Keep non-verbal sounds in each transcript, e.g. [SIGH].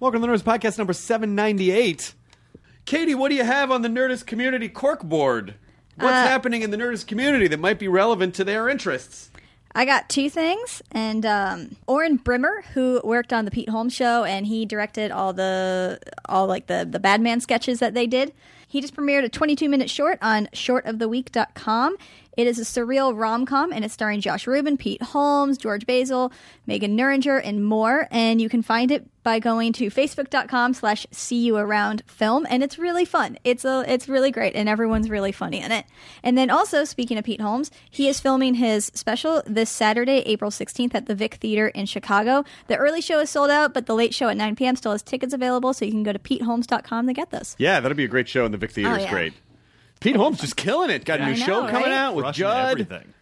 Welcome to the Nerdist Podcast number 798. Katie, what do you have on the Nerdist Community Corkboard? What's Uh, happening in the Nerdist community that might be relevant to their interests? I got two things, and um, Oren Brimer, who worked on the Pete Holmes show, and he directed all the all like the the Bad Man sketches that they did. He just premiered a 22 minute short on shortoftheweek.com. It is a surreal rom com, and it's starring Josh Ruben, Pete Holmes, George Basil, Megan Neuringer, and more. And you can find it by going to facebook.com slash see you around film and it's really fun it's a it's really great and everyone's really funny in it and then also speaking of pete holmes he is filming his special this saturday april 16th at the vic theater in chicago the early show is sold out but the late show at 9 p.m still has tickets available so you can go to peteholmes.com to get those Yeah, that'll be a great show, and the Vic Theater Oh, is yeah. great. Pete Holmes just killing it. Got a new know, show coming right? out with Crashing Judd. everything.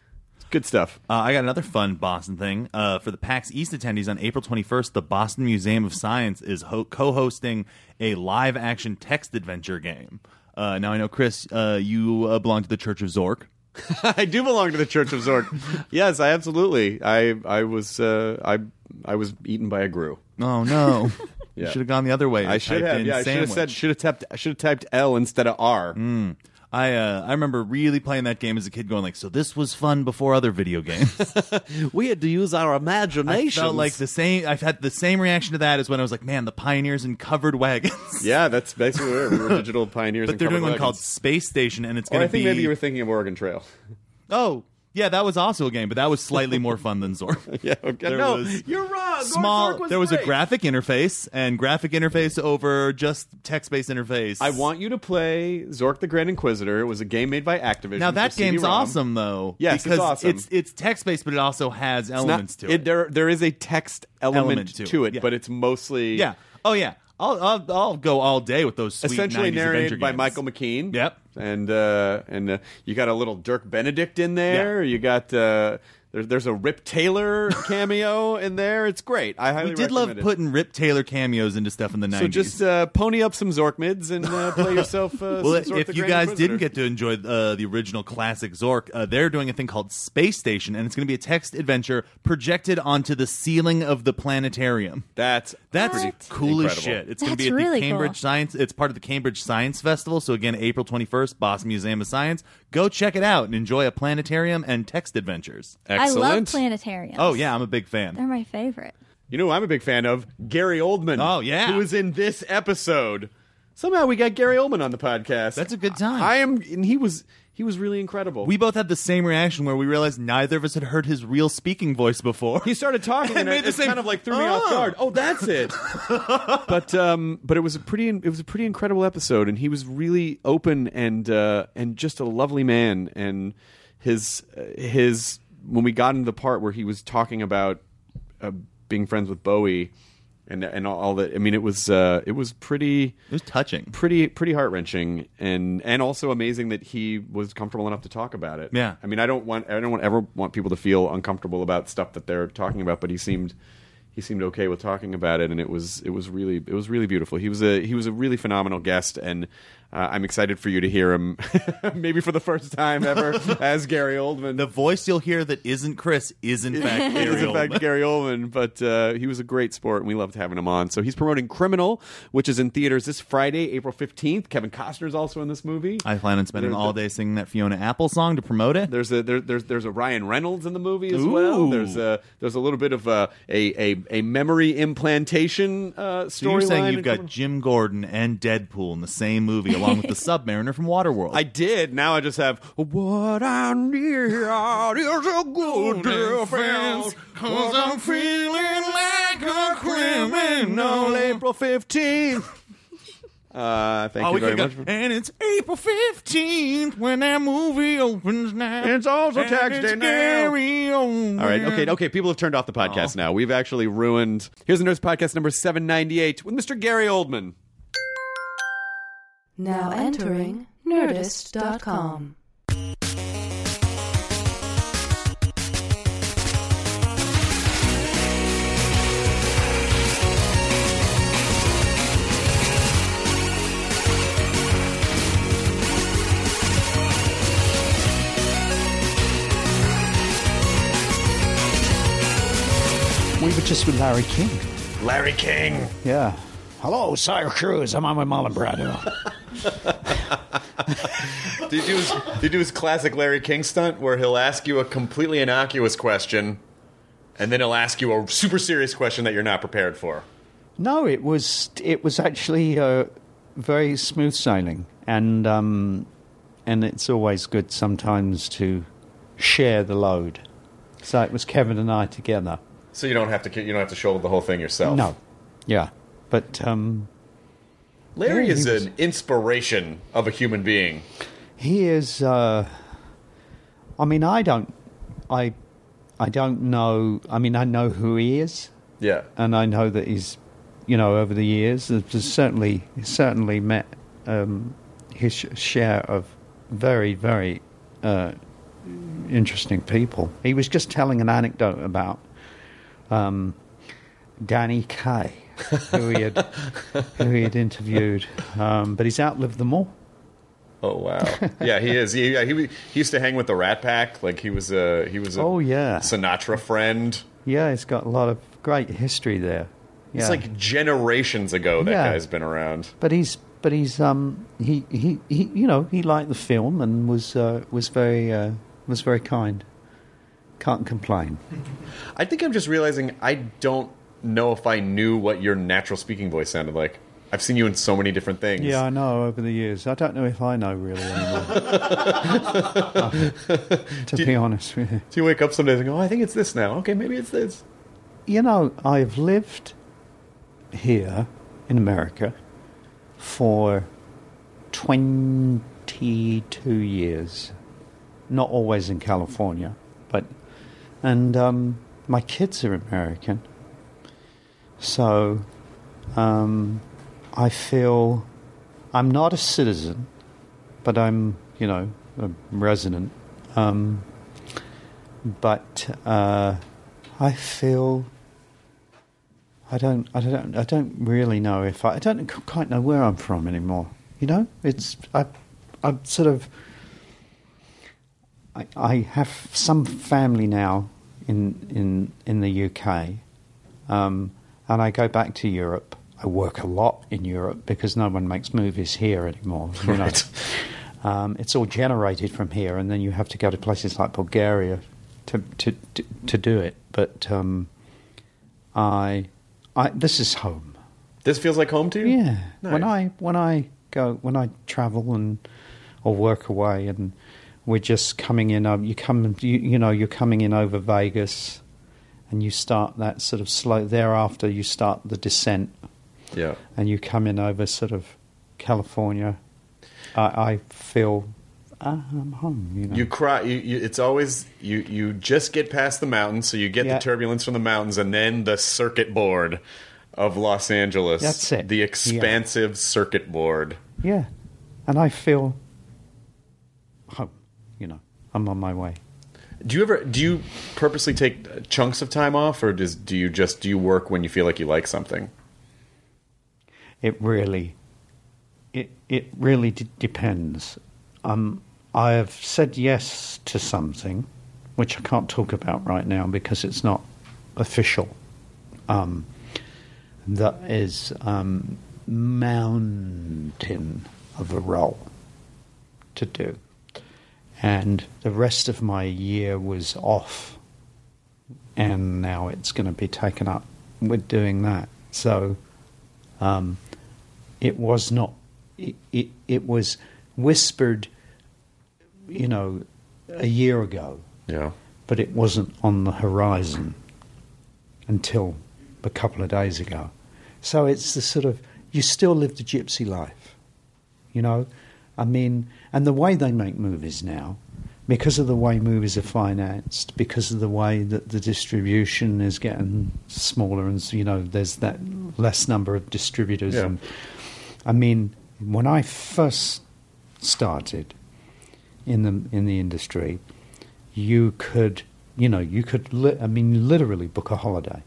Good stuff. Uh, I got another fun Boston thing. Uh, for the PAX East attendees on April 21st, the Boston Museum of Science is ho- co hosting a live action text adventure game. Uh, now, I know, Chris, uh, you uh, belong to the Church of Zork. [LAUGHS] I do belong to the Church of Zork. [LAUGHS] yes, I absolutely. I I was uh, I I was eaten by a grue. Oh, no. [LAUGHS] Yeah. You should have gone the other way. I should have. in Yeah, I should have said should have typed I should have typed L instead of R. I uh, I remember really playing that game as a kid, going like, "So this was fun before other video games." [LAUGHS] We had to use our imagination. I imagination. felt like the same. I've had the same reaction to that as when I was like, "Man, the pioneers in covered wagons." [LAUGHS] Yeah, that's basically what we were. We were digital pioneers. but in they're doing covered one called. Space Station, and it's going to be. I think be. maybe you were thinking of Oregon Trail. Oh, yeah, that was also a game, but that was slightly more fun than Zork. [LAUGHS] yeah, okay. There no, was you're wrong. Small. Zork was there was great. a graphic interface and graphic interface over just text-based interface. I want you to play Zork the Grand Inquisitor. It was a game made by Activision. now that for game's CD-ROM. awesome though. Yes, it's because awesome. It's it's text-based, but it also has It's not- elements to it. There, there is a text element, Element to, to it, it, yeah. but it's mostly Yeah. Oh yeah. I'll, I'll I'll go all day with those sweet essentially 90s narrated by games. Michael McKean. Yep. and uh, and uh, you got a little Dirk Benedict in there. You got uh, there, there's a Rip Taylor [LAUGHS] cameo in there. It's great. I highly We did love it. putting Rip Taylor cameos into stuff in the 90s. So just uh, pony up some Zork mids and uh, play [LAUGHS] yourself. Uh, well, some Zork if the you Grand guys Inquisitor. didn't get to enjoy uh, the original classic Zork, uh, they're doing a thing called Space Station, and it's going to be a text adventure projected onto the ceiling of the planetarium. that's That's pretty cool as shit. It's going to be at really the Cambridge cool. Science. It's part of the Cambridge Science Festival. So again, April twenty first, Boston Museum of Science. Go check it out and enjoy a planetarium and text adventures. Excellent. I love planetariums Oh yeah, I'm a big fan. they're my favorite You know, who I'm a big fan of Gary Oldman. Oh, yeah. who was in this episode. Somehow we got Gary Oldman on the podcast. That's a good time. I am, and he was he was really incredible. We both had the same reaction where we realized neither of us had heard his real speaking voice before. he started talking [LAUGHS] and, And made it, the it same- kind of like threw me off Oh. guard. Oh, that's it. [LAUGHS] but um, but it was a pretty it was a pretty incredible episode, and he was really open and uh, and just a lovely man. And his uh, his when we got into the part where he was talking about uh, being friends with Bowie and and all that. I mean, it was uh, it was pretty it was touching. pretty pretty heart wrenching and and also amazing that he was comfortable enough to talk about it. Yeah. I mean, I don't want I don't want, ever want people to feel uncomfortable about stuff that they're talking about, but he seemed he seemed okay with talking about it, and it was it was really it was really beautiful. He was a he was a really phenomenal guest, and uh, I'm excited for you to hear him [LAUGHS] maybe for the first time ever [LAUGHS] as Gary Oldman. The voice you'll hear that isn't Chris is in fact [LAUGHS] Gary is in fact Oldman. Gary Oldman, but uh, he was a great sport, and we loved having him on. So he's promoting Criminal, which is in theaters this Friday, April fifteenth. Kevin Costner's also in this movie. I plan on spending There- all day singing that Fiona Apple song to promote it. There's a there, there's there's a Ryan Reynolds in the movie as well. There's a there's a little bit of a a, a, a memory implantation uh, So you're saying you've got. Jim Gordon and Deadpool in the same movie, along with the [LAUGHS] Submariner from Waterworld. I did. Now I just have what I need is a good defense. Cause I'm feeling like a criminal. April 15th. [LAUGHS] Uh, thank Oh, you very could much. and it's April 15th when that movie opens now. It's also And tax it's day now. Gary Oldman. All right, okay, okay. People have turned off the podcast now. We've actually ruined. Here's the Nerds Podcast number 798 with Mr. Gary Oldman. Now entering Nerdist.com. We were just with Larry King. Larry King. Yeah. Hello, Sire Cruz. I'm on with Marlon Brando. [LAUGHS] [LAUGHS] Did he do his, did do his classic Larry King stunt where he'll ask you a completely innocuous question and then he'll ask you a super serious question that you're not prepared for? no, it was it was actually uh, very smooth sailing, and um, and it's always good sometimes to share the load. So it was Kevin and I together. So you don't have to you don't have to shoulder the whole thing yourself. No, yeah, but um, Larry is was- an inspiration of a human being. he is. Uh, I mean, I don't, I, I don't know. I mean, I know who he is. Yeah. and I know that he's, you know, over the years, there's certainly certainly met um, his sh- share of very very uh, interesting people. He was just telling an anecdote about um, Danny Kaye, who he had who he had interviewed, um, but he's outlived them all. Oh wow. yeah, he is. He, yeah, he he used to hang with the Rat Pack. Like he was a he was a Oh, yeah. Sinatra friend. Yeah, he's got a lot of great history there. It's like generations ago that Yeah. guy's been around. But he's but he's um he, he, he you know he liked the film and was uh, was very uh, was very kind. Can't complain. I think I'm just realizing I don't know if I knew what your natural speaking voice sounded like. I've seen you in so many different things. Yeah, I know. Over the years, I don't know if I know really anymore. [LAUGHS] to be honest with you, Do you wake up some days and go, oh, I think it's this now. Okay, maybe it's this. you know, I've lived here in America for twenty-two years. Not always in California, but and um, my kids are American, so um, I feel I'm not a citizen, but I'm you know a resident. Um, but uh, I feel I don't I don't I don't really know if I I don't quite know where I'm from anymore. You know, it's I I'm sort of I, I have some family now in in in the UK, um, and I go back to Europe. I work a lot in Europe because no one makes movies here anymore. You know? Right. Um, it's all generated from here, and then you have to go to places like Bulgaria to to to, to do it. But um, I, I this is home. This feels like home to you? Yeah. Nice. When I when I go when I travel and or work away and we're just coming in uh, you come you, you know you're coming in over Vegas and you start that sort of slow thereafter you start the descent Yeah. and you come in over sort of California I, I feel ah, I'm home you know You cry. You, you, it's always you. You just get past the mountains, so you get Yeah. the turbulence from the mountains, and then the circuit board of Los Angeles. That's it. The expansive circuit board. yeah and I feel home you know I'm on my way Do you ever? Do you purposely take chunks of time off, or does do you just do you work when you feel like you like something? It really, it it really d- depends. Um, I have said yes to something, which I can't talk about right now because it's not official. Um, that is um, mountain of a role to do, and the rest of my year was off, and now it's going to be taken up with doing that. So um, it was not it, it, it was whispered, you know, a year ago. Yeah. But it wasn't on the horizon until a couple of days ago. So it's the sort of, you still live the gypsy life, you know? I mean, and the way they make movies now, because of the way movies are financed, because of the way that the distribution is getting smaller, and you know, there's that less number of distributors. Yeah. And I mean, when I first started in the in the industry, you could, you know, you could, li- I mean, literally book a holiday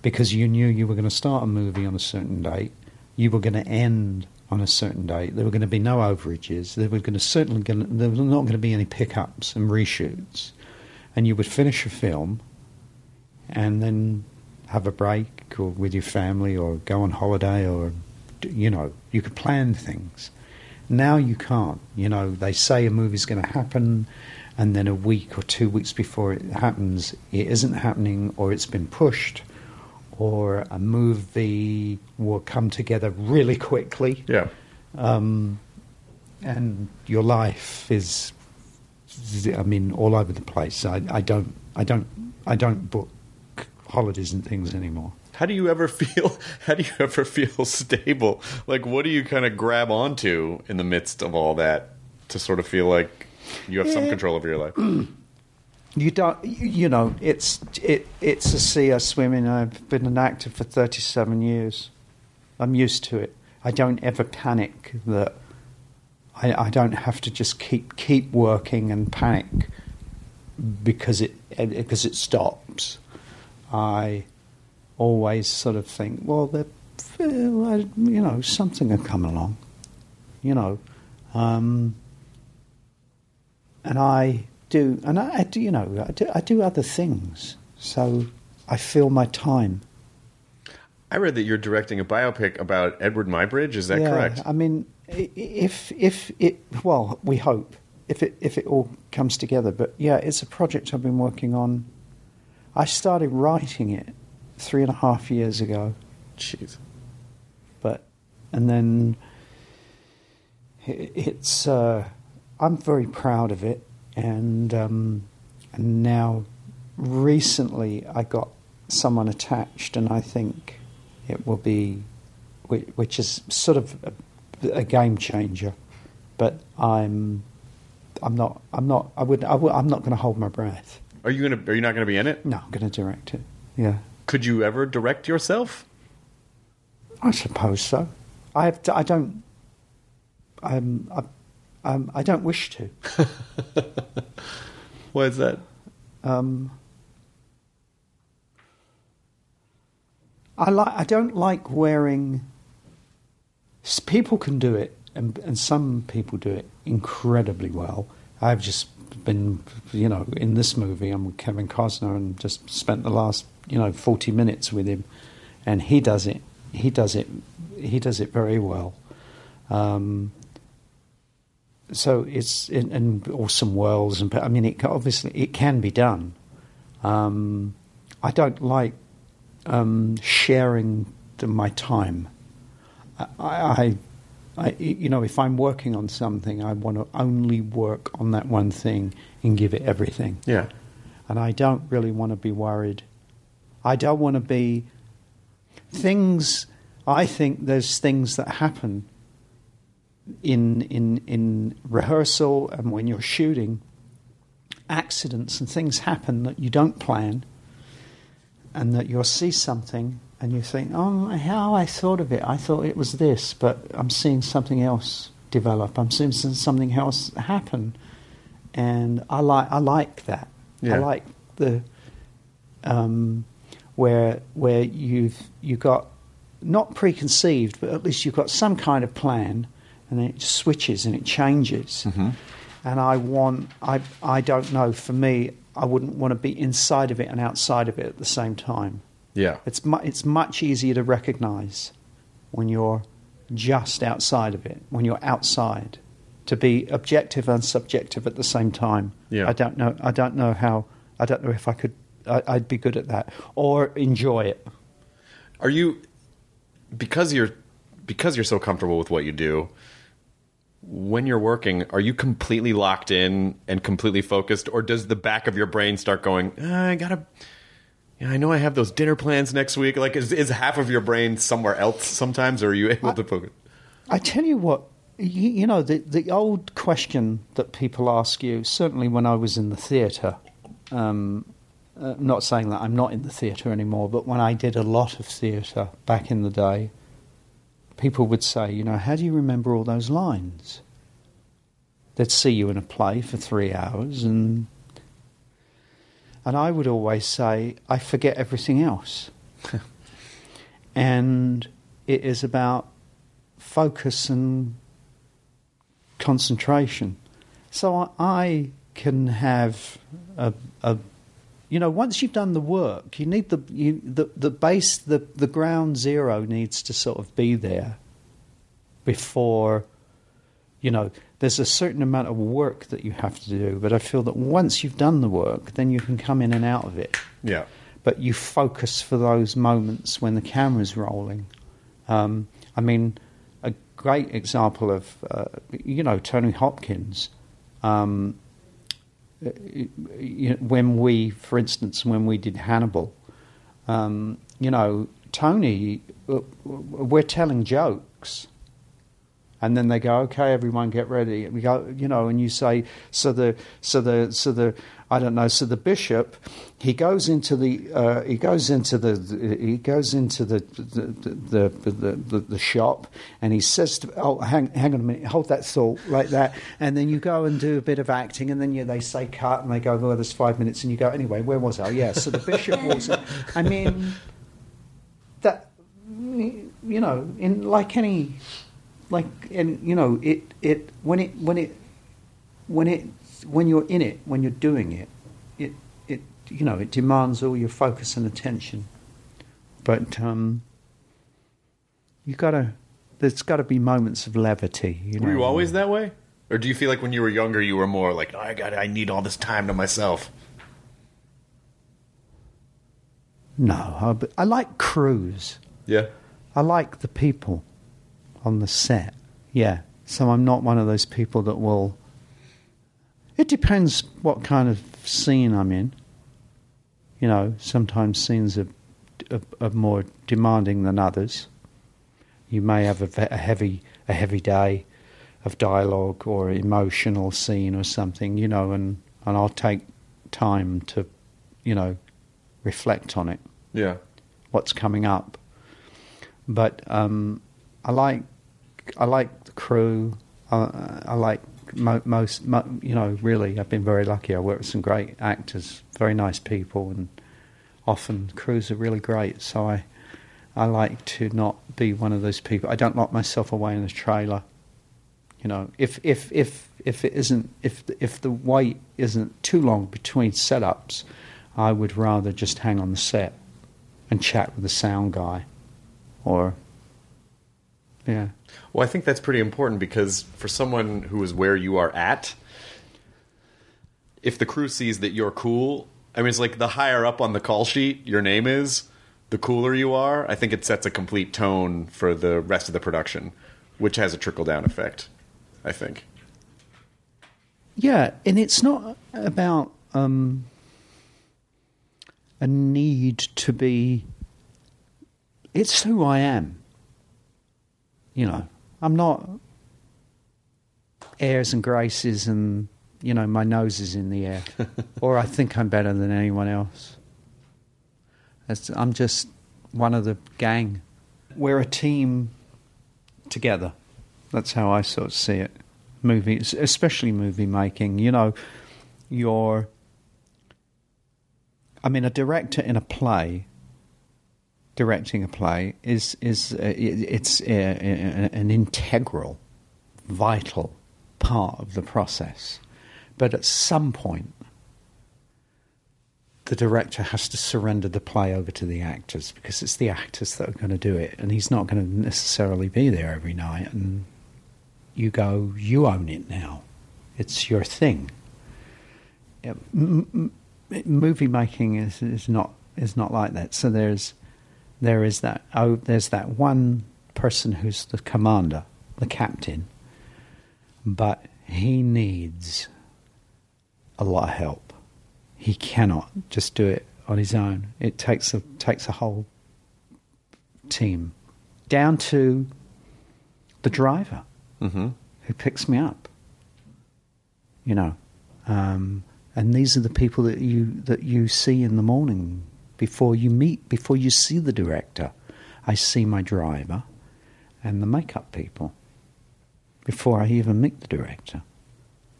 because you knew you were going to start a movie on a certain date, you were going to end on a certain date. There were going to be no overages. There were going to certainly going to, there were not going to be any pickups and reshoots, and you would finish a film, and then have a break or with your family or go on holiday or you know you could plan things. Now you can't. You know they say a movie's going to happen, and then a week or two weeks before it happens, it isn't happening or it's been pushed or a movie will come together really quickly. Yeah. Um, and your life is, I mean, all over the place. I, I don't, I don't, I don't book holidays and things anymore. How do you ever [LAUGHS] feel? How do you ever feel [LAUGHS] stable? Like, what do you kind of grab onto in the midst of all that to sort of feel like you have some control over your life? [CLEARS THROAT] You don't, you know, it's it, it's a sea I swim in. I've been an actor for thirty-seven years. I'm used to it. I don't ever panic that I, I don't have to just keep keep working and panic because it because it stops. I always sort of think, well, there- you know, something will come along, you know, um, and I do, and I, I do, you know, I do, I do other things, so I fill my time. I read that you're directing a biopic about Edward Muybridge. Is that yeah, correct? I mean, if if it well, we hope if it if it all comes together. But yeah, it's a project I've been working on. I started writing it three and a half years ago. Jeez. But and then i- it's uh, I'm very proud of it, and um, and now recently I got someone attached, and I think it will be, which is sort of a, a game changer. But I'm, I'm not, I'm not, I would, I would I'm not going to hold my breath. Are you gonna? Are you not going to be in it? No, I'm going to direct it. Yeah, Could you ever direct yourself? I suppose so. I have, to, I don't, um, I, um, I don't wish to. [LAUGHS] Why is that? Um, I like. I don't like wearing. People can do it, and and some people do it incredibly well. I've just been, you know, in this movie. I'm with Kevin Costner, and just spent the last, you know, forty minutes with him, and he does it. He does it. He does it very well. Um, so it's in, in awesome worlds, and I mean, it obviously it can be done. Um, I don't like um, sharing the, my time. I, I, I, you know, if I'm working on something, I want to only work on that one thing and give it everything. Yeah. And I don't really want to be worried. I don't want to be things. I think there's things that happen in in in rehearsal and when you're shooting. Accidents and things happen that you don't plan, and that you'll see something and you think, "Oh, how I thought of it. I thought it was this, but I'm seeing something else develop. I'm seeing something else happen." And I like I like that. Yeah. I like the um, where where you've you got not preconceived, but at least you've got some kind of plan, and then it just switches and it changes. Mm-hmm. And I want I I don't know. For me, I wouldn't want to be inside of it and outside of it at the same time. Yeah. It's mu- it's much easier to recognise when you're just outside of it. When you're outside, to be objective and subjective at the same time. Yeah. I don't know. I don't know how. I don't know if I could. I, I'd be good at that or enjoy it. Are you because you're because you're so comfortable with what you do. When you're working, are you completely locked in and completely focused, or does the back of your brain start going? "Ah, I gotta. Yeah, I know I have those dinner plans next week. Like, is, is half of your brain somewhere else sometimes, or are you able to focus? I tell you what, you, you know, the, the old question that people ask you, certainly when I was in the theatre, um, uh, not saying that I'm not in the theatre anymore, but when I did a lot of theatre back in the day, people would say, you know, how do you remember all those lines? They'd see you in a play for three hours, and and I would always say, I forget everything else. [LAUGHS] and it is about focus and concentration. So I, I can have a, a, you know, once you've done the work, you need the you, the the base, the the ground zero needs to sort of be there before, you know, there's a certain amount of work that you have to do. But I feel that once you've done the work, then you can come in and out of it. Yeah. But you focus for those moments when the camera's rolling. Um, I mean, a great example of, uh, you know, Tony Hopkins. Um, know, when we, for instance, when we did Hannibal, um, you know, Tony, uh, we're telling jokes. And then they go, okay, everyone, get ready. And we go, you know, and you say, so the, so the, so the, I don't know, so the bishop, he goes into the, uh, he goes into the, the, he goes into the the, the, the, the, shop, and he says, to, oh, hang, hang on a minute, hold that thought like that, and then you go and do a bit of acting, and then you, they say cut, and they go, well, there's five minutes, and you go, anyway, where was I? Yeah, so the bishop walks in. I mean, that, you know, in like any like and you know it it when it when it when it when you're in it when you're doing it it it you know it demands all your focus and attention. But um you gotta there's got to be moments of levity you know Were you always that way, or do you feel like when you were younger you were more like, oh, I got, I need all this time to myself? no I, I like crews. Yeah. I like the people on the set. Yeah. So I'm not one of those people that will. It depends what kind of scene I'm in. You know, sometimes scenes are, are, are more demanding than others. You may have a, a heavy a heavy day of dialogue or emotional scene or something, you know, and, and I'll take time to, you know, reflect on it Yeah. what's coming up. But um, I like I like the crew. I, I like mo- most mo- you know. Really, I've been very lucky. I work with some great actors, very nice people, and often crews are really great. So I I like to not be one of those people. I don't lock myself away in a trailer. You know, if if if if it isn't if if the wait isn't too long between setups, I would rather just hang on the set and chat with the sound guy, or yeah. Well, I think that's pretty important because for someone who is where you are at, if the crew sees that you're cool, I mean, it's like the higher up on the call sheet your name is, the cooler you are. I think it sets a complete tone for the rest of the production, which has a trickle down effect. I think. Yeah, and it's not about um, a need to be. It's who I am. You know, I'm not airs and graces and, you know, my nose is in the air. [LAUGHS] or I think I'm better than anyone else. I'm just one of the gang. We're a team together. That's how I sort of see it. Movies, especially movie making. You know, you're. I mean, a director in a play, directing a play is is uh, it's uh, an integral, vital part of the process. But at some point, the director has to surrender the play over to the actors because it's the actors that are going to do it, and he's not going to necessarily be there every night. And you go, you own it now; it's your thing. Yeah, m- m- movie making is, is not is not like that. So there's there is that oh there's that one person who's the commander, the captain, but he needs a lot of help. He cannot just do it on his own. It takes a takes a whole team, down to the driver Mm-hmm. who picks me up. You know, um, and these are the people that you that you see in the morning before you meet before you see the director. I see my driver and the makeup people before I even meet the director.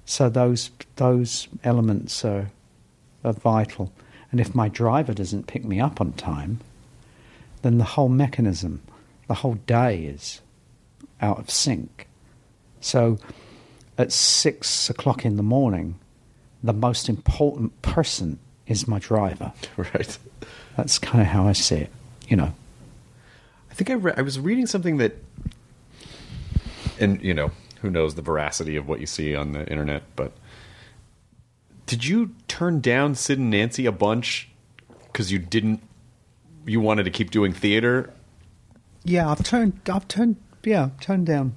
So those those elements are are vital. And if my driver doesn't pick me up on time, then the whole mechanism, the whole day is out of sync. So at six o'clock in the morning, the most important person is my driver. [LAUGHS] Right. That's kind of how I see it, you know. I think I, re- I was reading something that, and you know, who knows the veracity of what you see on the internet, but did you turn down Sid and Nancy a bunch because you didn't, you wanted to keep doing theater? Yeah, I've turned, I've turned, yeah, turned down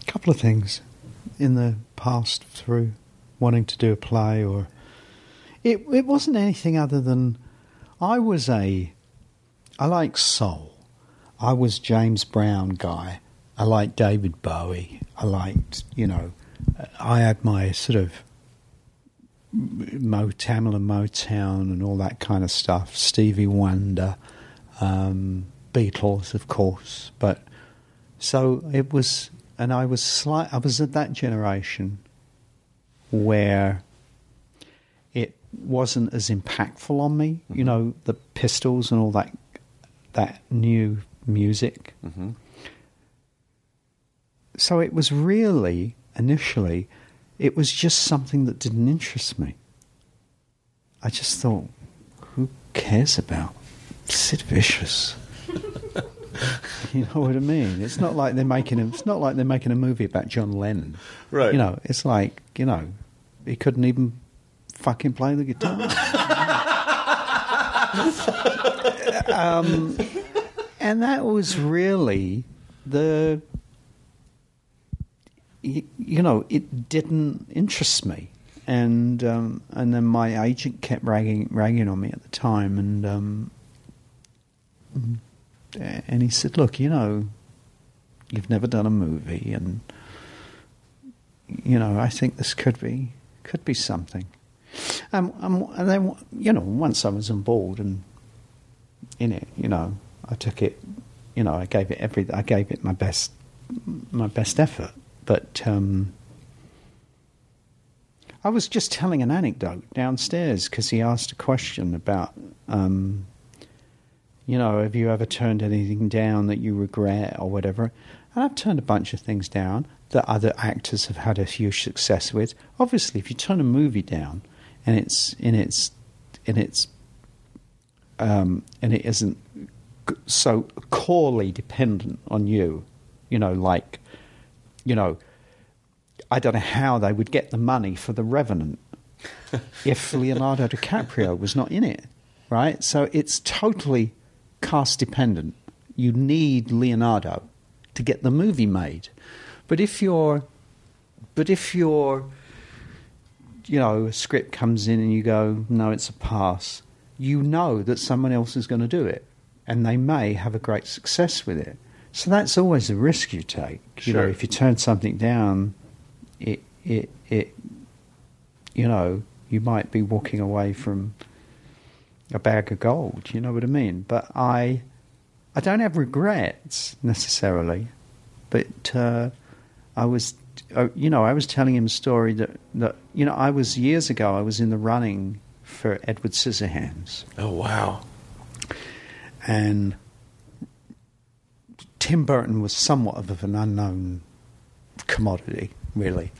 a couple of things in the past through wanting to do a play, or it. It wasn't anything other than I was a, I like soul. I was James Brown guy. I liked David Bowie. I liked, you know, I had my sort of Mo Tamil and Motown and all that kind of stuff. Stevie Wonder, um, Beatles, of course. But so it was, and I was slight. I was at that generation where wasn't as impactful on me. You know, the Pistols and all that that new music. Mm-hmm. So it was really initially, it was just something that didn't interest me. I just thought, who cares about Sid Vicious? [LAUGHS] you know what I mean? It's not like they're making a, it's not like they're making a movie about John Lennon. Right. You know, it's like, you know, he couldn't even fucking play the guitar. [LAUGHS] um, and that was really the you, you know it didn't interest me and um, and then my agent kept ragging ragging on me at the time and um, and he said look you know you've never done a movie and you know I think this could be could be something um, and then you know once I was on board and in it you know I took it you know I gave it every I gave it my best my best effort but um, I was just telling an anecdote downstairs because he asked a question about, um, you know, have you ever turned anything down that you regret or whatever? And I've turned a bunch of things down that other actors have had a huge success with. Obviously, if you turn a movie down and it's in its in its um, and it isn't so corely dependent on you, you know, like you know, I don't know how they would get the money for The Revenant [LAUGHS] if Leonardo DiCaprio was not in it, right? So it's totally cast dependent. You need Leonardo to get the movie made. But if you're, but if your, you know, a script comes in and you go, no, it's a pass, you know that someone else is going to do it, and they may have a great success with it. So that's always a risk you take. You know, if you turn something down, it it it you know, you might be walking away from a bag of gold, you know what I mean? But I I don't have regrets necessarily, but uh, I was uh, you know, I was telling him a story that, that you know, I was years ago I was in the running for Edward Scissorhands Oh wow. and Tim Burton was somewhat of an unknown commodity, really.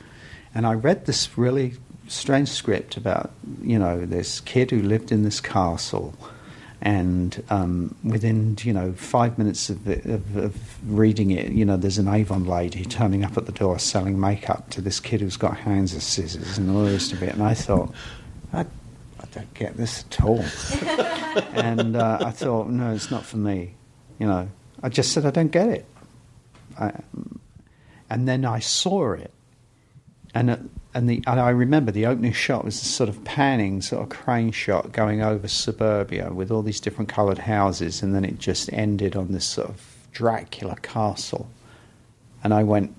And I read this really strange script about, you know, this kid who lived in this castle, and um, within, you know, five minutes of, of, of reading it, you know, there's an Avon lady turning up at the door selling makeup to this kid who's got hands of scissors and all the rest of it. And I thought, I, I don't get this at all. [LAUGHS] and uh, I thought, no, it's not for me. You know, I just said, I don't get it. I, and then I saw it, and it, and the and I remember the opening shot was a sort of panning sort of crane shot going over suburbia with all these different coloured houses, and then it just ended on this sort of Dracula castle, and I went,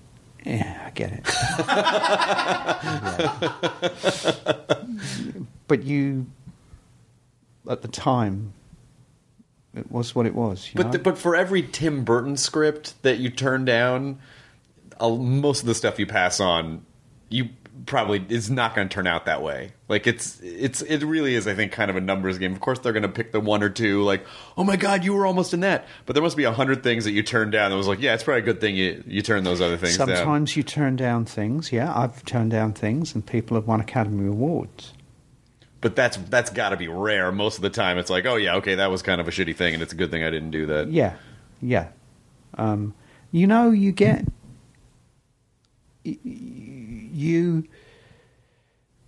yeah, I get it. [LAUGHS] but you, at the time, it was what it was. You But know? the, but for every Tim Burton script that you turn down, uh, most of the stuff you pass on, you probably is not going to turn out that way. Like it's it's it really is. I think kind of a numbers game. Of course, they're going to pick the one or two. Like, oh my god, you were almost in that. But there must be a hundred things that you turned down. That was like, yeah, it's probably a good thing you you turn those other things down. Sometimes you turn down things. Yeah, I've turned down things, and people have won Academy Awards. But that's that's got to be rare. Most of the time, it's like, oh yeah, okay, that was kind of a shitty thing, and it's a good thing I didn't do that. Yeah, yeah. Um, you know, you get you.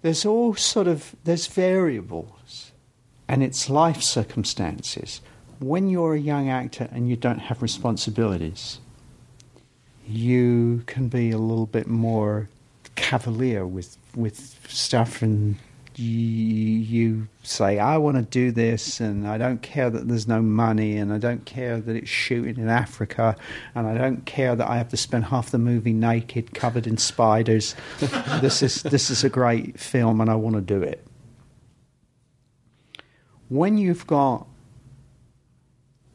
There's all sort of there's variables, and it's life circumstances. When you're a young actor and you don't have responsibilities, you can be a little bit more cavalier with with stuff and you, say I want to do this and I don't care that there's no money and I don't care that it's shooting in Africa and I don't care that I have to spend half the movie naked covered in spiders. [LAUGHS] This is this is a great film and I want to do it. When you've got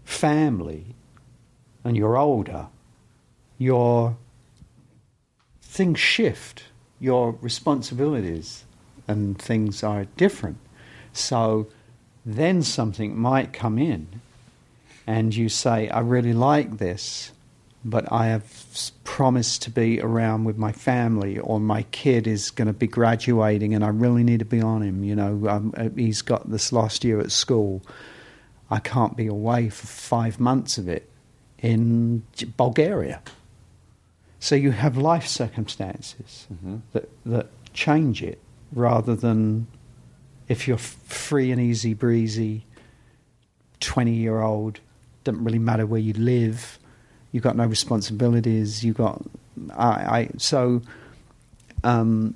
family and you're older your things shift, your responsibilities and things are different. So then something might come in and you say, I really like this, but I have promised to be around with my family, or my kid is going to be graduating and I really need to be on him. You know, um, uh, he's got this last year at school. I can't be away for five months of it in Bulgaria. So you have life circumstances that that change it, rather than if you're free and easy breezy, twenty year old, doesn't really matter where you live, you've got no responsibilities, you got I, I so um,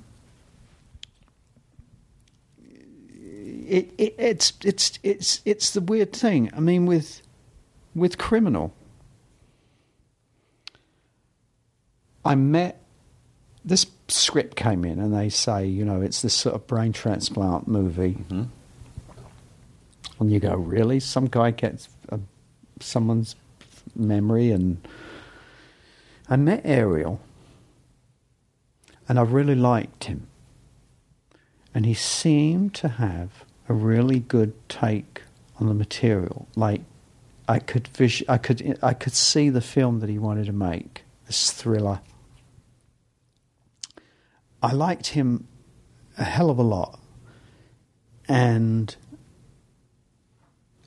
it, it it's it's it's it's the weird thing. I mean with with criminal I met this script came in and they say, you know, it's this sort of brain transplant movie. Mm-hmm. And you go, really? Some guy gets a, someone's memory and I met Ariel and I really liked him. And he seemed to have a really good take on the material. Like I could vis- I could I could see the film that he wanted to make, this thriller. I liked him a hell of a lot. And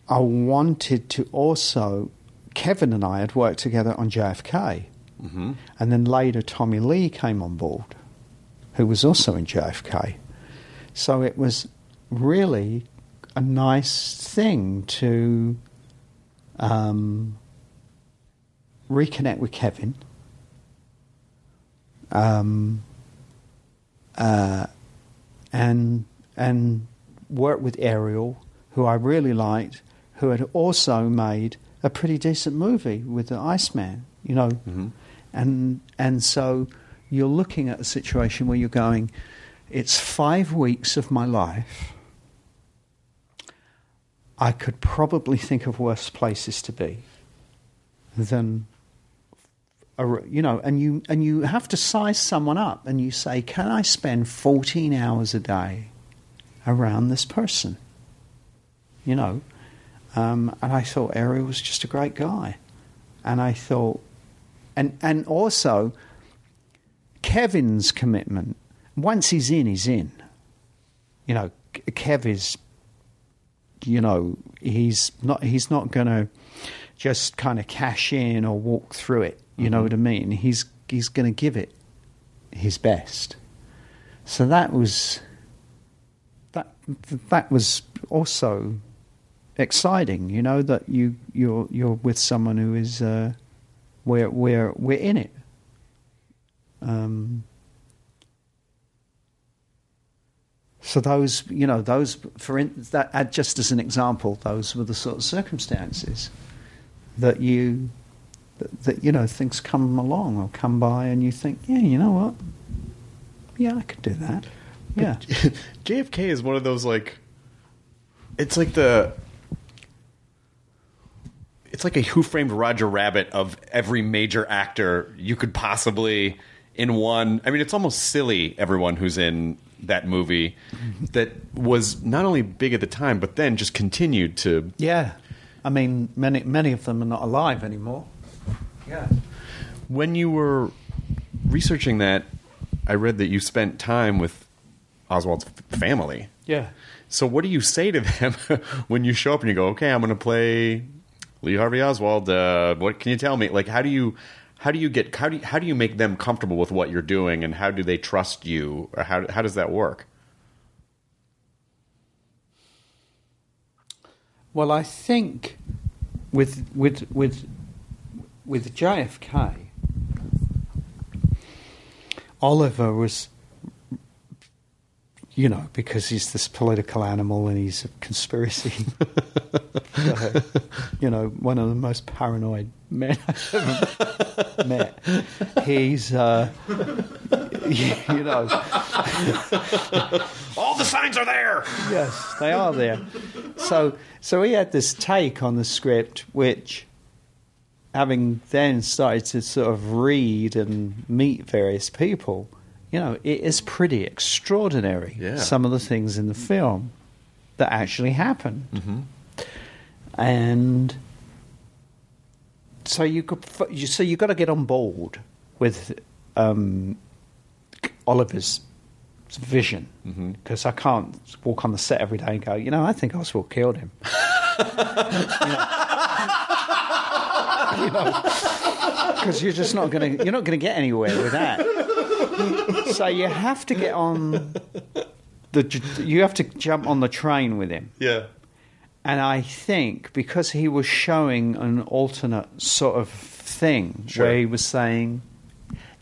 I wanted to also. Kevin and I had worked together on JFK. Mm-hmm. And then later, Tommy Lee came on board, who was also in JFK. So it was really a nice thing to um, reconnect with Kevin. Um, uh, and and work with Ariel, who I really liked, who had also made a pretty decent movie with the Iceman, you know, and and so you're looking at a situation where you're going, it's five weeks of my life. I could probably think of worse places to be than you know, and you and you have to size someone up, and you say, "Can I spend 14 hours a day around this person?" You know, um, and I thought Ariel was just a great guy, and I thought, and and also Kevin's commitment. Once he's in, he's in. You know, Kev is. You know, he's not. He's not going to just kind of cash in or walk through it. You know what I mean? He's he's going to give it his best. So that was that that was also exciting. You know that you you're you're with someone who is uh, we're we're we're in it. Um, so those, you know, those for in, that just as an example, those were the sort of circumstances that you that, that you know things come along or come by, and you think, yeah, you know what, yeah, I could do that. Yeah, [LAUGHS] JFK is one of those like it's like the it's like a Who Framed Roger Rabbit of every major actor you could possibly in one. I mean, it's almost silly everyone who's in that movie mm-hmm. that was not only big at the time, but then just continued to. yeah. I mean, many many of them are not alive anymore. Yeah. When you were researching that, I read that you spent time with Oswald's family. Yeah. So, what do you say to [LAUGHS] them when you show up and you go, "Okay, I'm going to play Lee Harvey Oswald"? Uh, what can you tell me? Like, how do you how do you get how do you, how do you make them comfortable with what you're doing, and how do they trust you, or how how does that work? Well, I think with with with with JFK, Oliver was, you know, because he's this political animal and he's a conspiracy, [LAUGHS] uh, you know, one of the most paranoid men I've ever met. He's, uh, [LAUGHS] you know, All the signs are there. yes, they are there. So, so he had this take on the script, which, having then started to sort of read and meet various people, you know, it is pretty extraordinary. Yeah. Some of the things in the film that actually happened, Mm-hmm. and so you could, so you got to get on board with um, Oliver's vision because I can't walk on the set every day and go, you know, I think Oswald killed him. [LAUGHS] you know, because you're just not going to you're not going to get anywhere with that. So you have to get on the you have to jump on the train with him. Yeah. And I think because he was showing an alternate sort of thing Sure. where he was saying,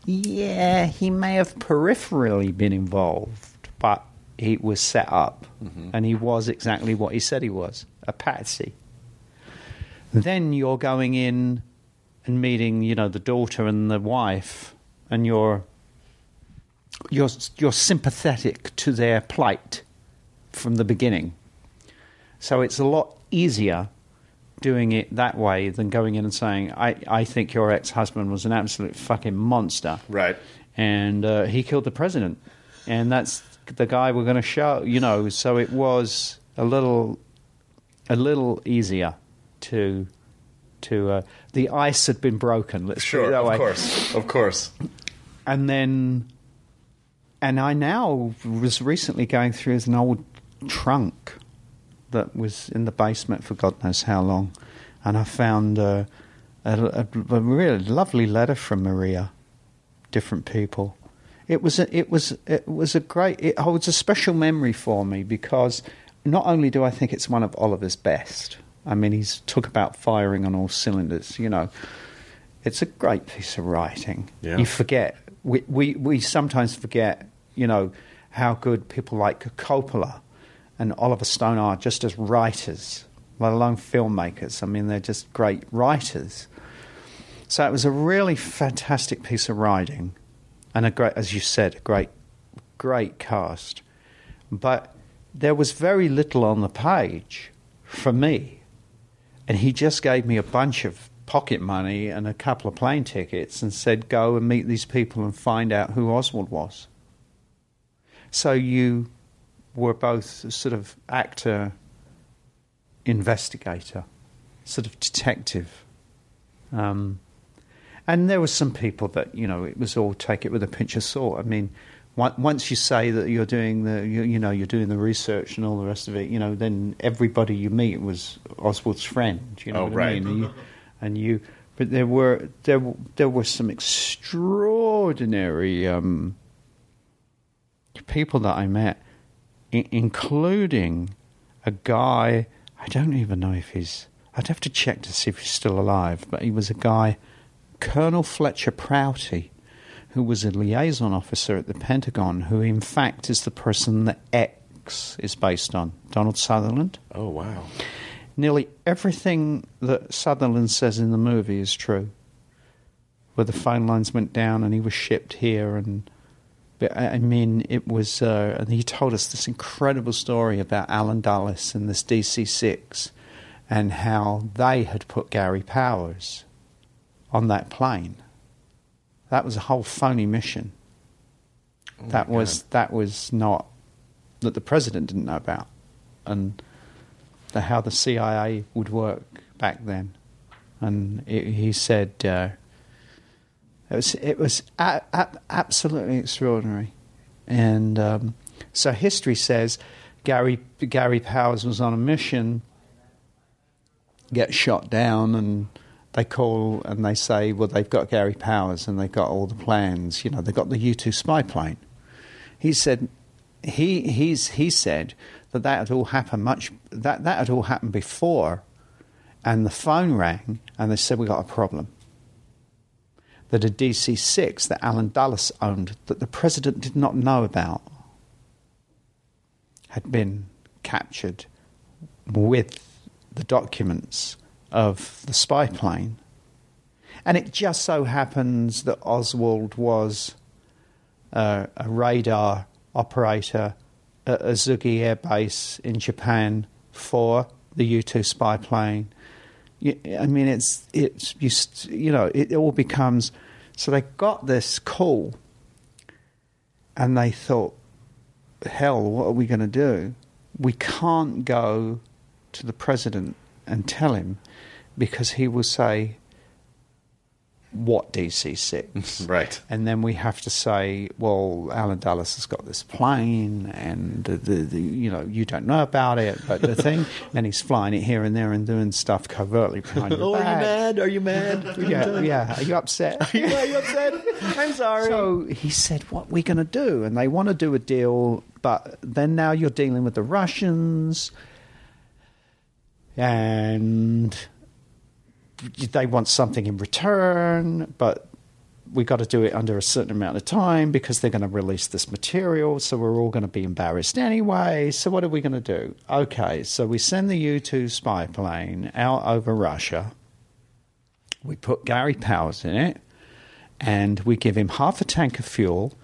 yeah, he may have peripherally been involved, but he was set up mm-hmm. and he was exactly what he said he was a patsy. Then you're going in and meeting, you know, the daughter and the wife, and you're you're you're sympathetic to their plight from the beginning. So it's a lot easier doing it that way than going in and saying, I, I think your ex husband was an absolute fucking monster. Right. And uh, he killed the president. And that's the guy we're going to show, you know. So it was a little, a little easier to, to, uh, the ice had been broken, let's put it Sure. that Of way course. Of course. and then and I now was recently going through an old trunk that was in the basement for God knows how long, and I found uh, a, a, a really lovely letter from Maria, different people. It was a, it was it was a great it holds a special memory for me because not only do I think it's one of Oliver's best. I mean, he's talk about firing on all cylinders. You know, it's a great piece of writing. Yeah. You forget we, we we sometimes forget, you know, how good people like Coppola and Oliver Stone are just as writers, let alone filmmakers. I mean, they're just great writers. So it was a really fantastic piece of writing, and a great, as you said, a great, great cast. But there was very little on the page for me, and he just gave me a bunch of pocket money and a couple of plane tickets and said, "Go and meet these people and find out who Oswald was." So you were both a sort of actor, investigator, sort of detective. Um, and there were some people that you know it was all take it with a pinch of salt. I mean, once you say that you're doing the you, you know you're doing the research and all the rest of it, you know, then everybody you meet was Oswald's friend. You know Oh, what right. I mean? And you, and you, but there were there there were some extraordinary um, people that I met, I- including a guy I don't even know if he's. I'd have to check to see if he's still alive. But he was a guy, Colonel Fletcher Prouty, who was a liaison officer at the Pentagon, who in fact is the person that X is based on, Donald Sutherland. Oh wow. Nearly everything that Sutherland says in the movie is true. Where the phone lines went down and he was shipped here, and but, I mean, it was. Uh, and he told us this incredible story about Allen Dulles and this DC Six, and how they had put Gary Powers on that plane. That was a whole phony mission. that was that was not that the president didn't know about, and the, how the CIA would work back then. And it, he said uh, it was it was a, a, absolutely extraordinary. And um, so history says Gary Gary Powers was on a mission, gets shot down, and they call and they say, well, they've got Gary Powers and they've got all the plans. You know, they've got the U two spy plane. He said he he's he said that that had all happened much that that had all happened before, and the phone rang and they said we got a problem. That a DC six that Allen Dulles owned that the president did not know about had been captured with the documents of the spy plane. And it just so happens that Oswald was uh, a radar operator at Atsugi Air Base in Japan for the U 2 spy plane. I mean, it's, it's you, you know, it all becomes. So they got this call and they thought, hell, what are we going to do? We can't go to the president and tell him because he will say, what DC6? [LAUGHS] right. And then we have to say, well, Allen Dulles has got this plane, and the, the, the, you know you don't know about it, but the [LAUGHS] thing, and he's flying it here and there and doing stuff covertly behind your [LAUGHS] Oh, are you mad? Are you mad? Yeah, yeah. Are you upset? Are you, are you upset? I'm sorry. So he said, "What we're going to do?" And they want to do a deal, but then now you're dealing with the Russians, and they want something in return, but we got to do it under a certain amount of time because they're going to release this material, so we're all going to be embarrassed anyway. So what are we going to do? Okay, so we send the U two spy plane out over Russia. We put Gary Powers in it, and we give him half a tank of fuel,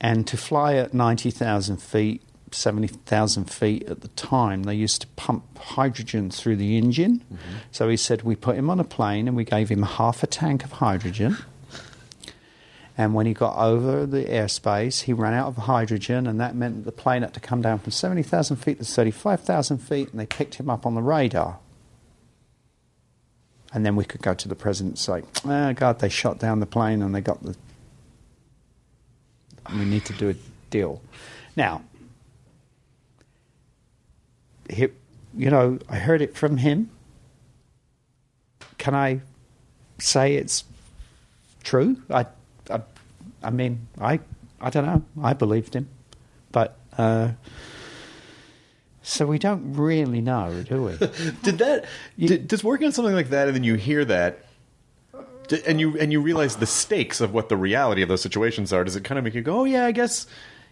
and to fly at ninety thousand feet. 70,000 feet at the time, they used to pump hydrogen through the engine. Mm-hmm. So he said, We put him on a plane and we gave him half a tank of hydrogen. And when he got over the airspace, he ran out of hydrogen, and that meant that the plane had to come down from 70,000 feet to 35,000 feet, and they picked him up on the radar. And then we could go to the president and say, Oh, God, they shot down the plane and they got the. We need to do a deal. Now, he, you know, I heard it from him. Can I say it's true? I, I, I mean, I, I don't know. I believed him, but uh, so we don't really know, do we? [LAUGHS] Did that? Did, does working on something like that, and then you hear that, and you and you realize the stakes of what the reality of those situations are? Does it kind of make you go, "Oh yeah, I guess."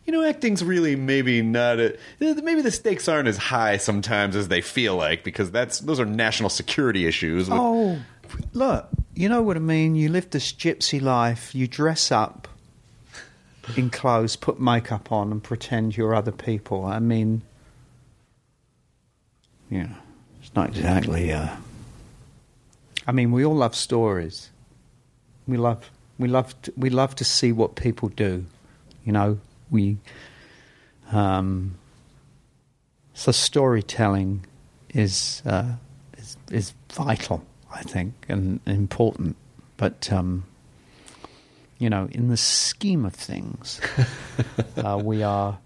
You know, acting's really maybe not. A, maybe the stakes aren't as high sometimes as they feel like because that's those are national security issues. with- Oh, look, you know what I mean? You live this gypsy life, you dress up in clothes, put makeup on, and pretend you're other people. I mean, know, it's not exactly. Uh, I mean, we all love stories. We love, we love, to, we love to see what people do. You know, we. Um, so storytelling is uh, is is vital, I think, and important. But um, you know, in the scheme of things, [LAUGHS] uh, we are.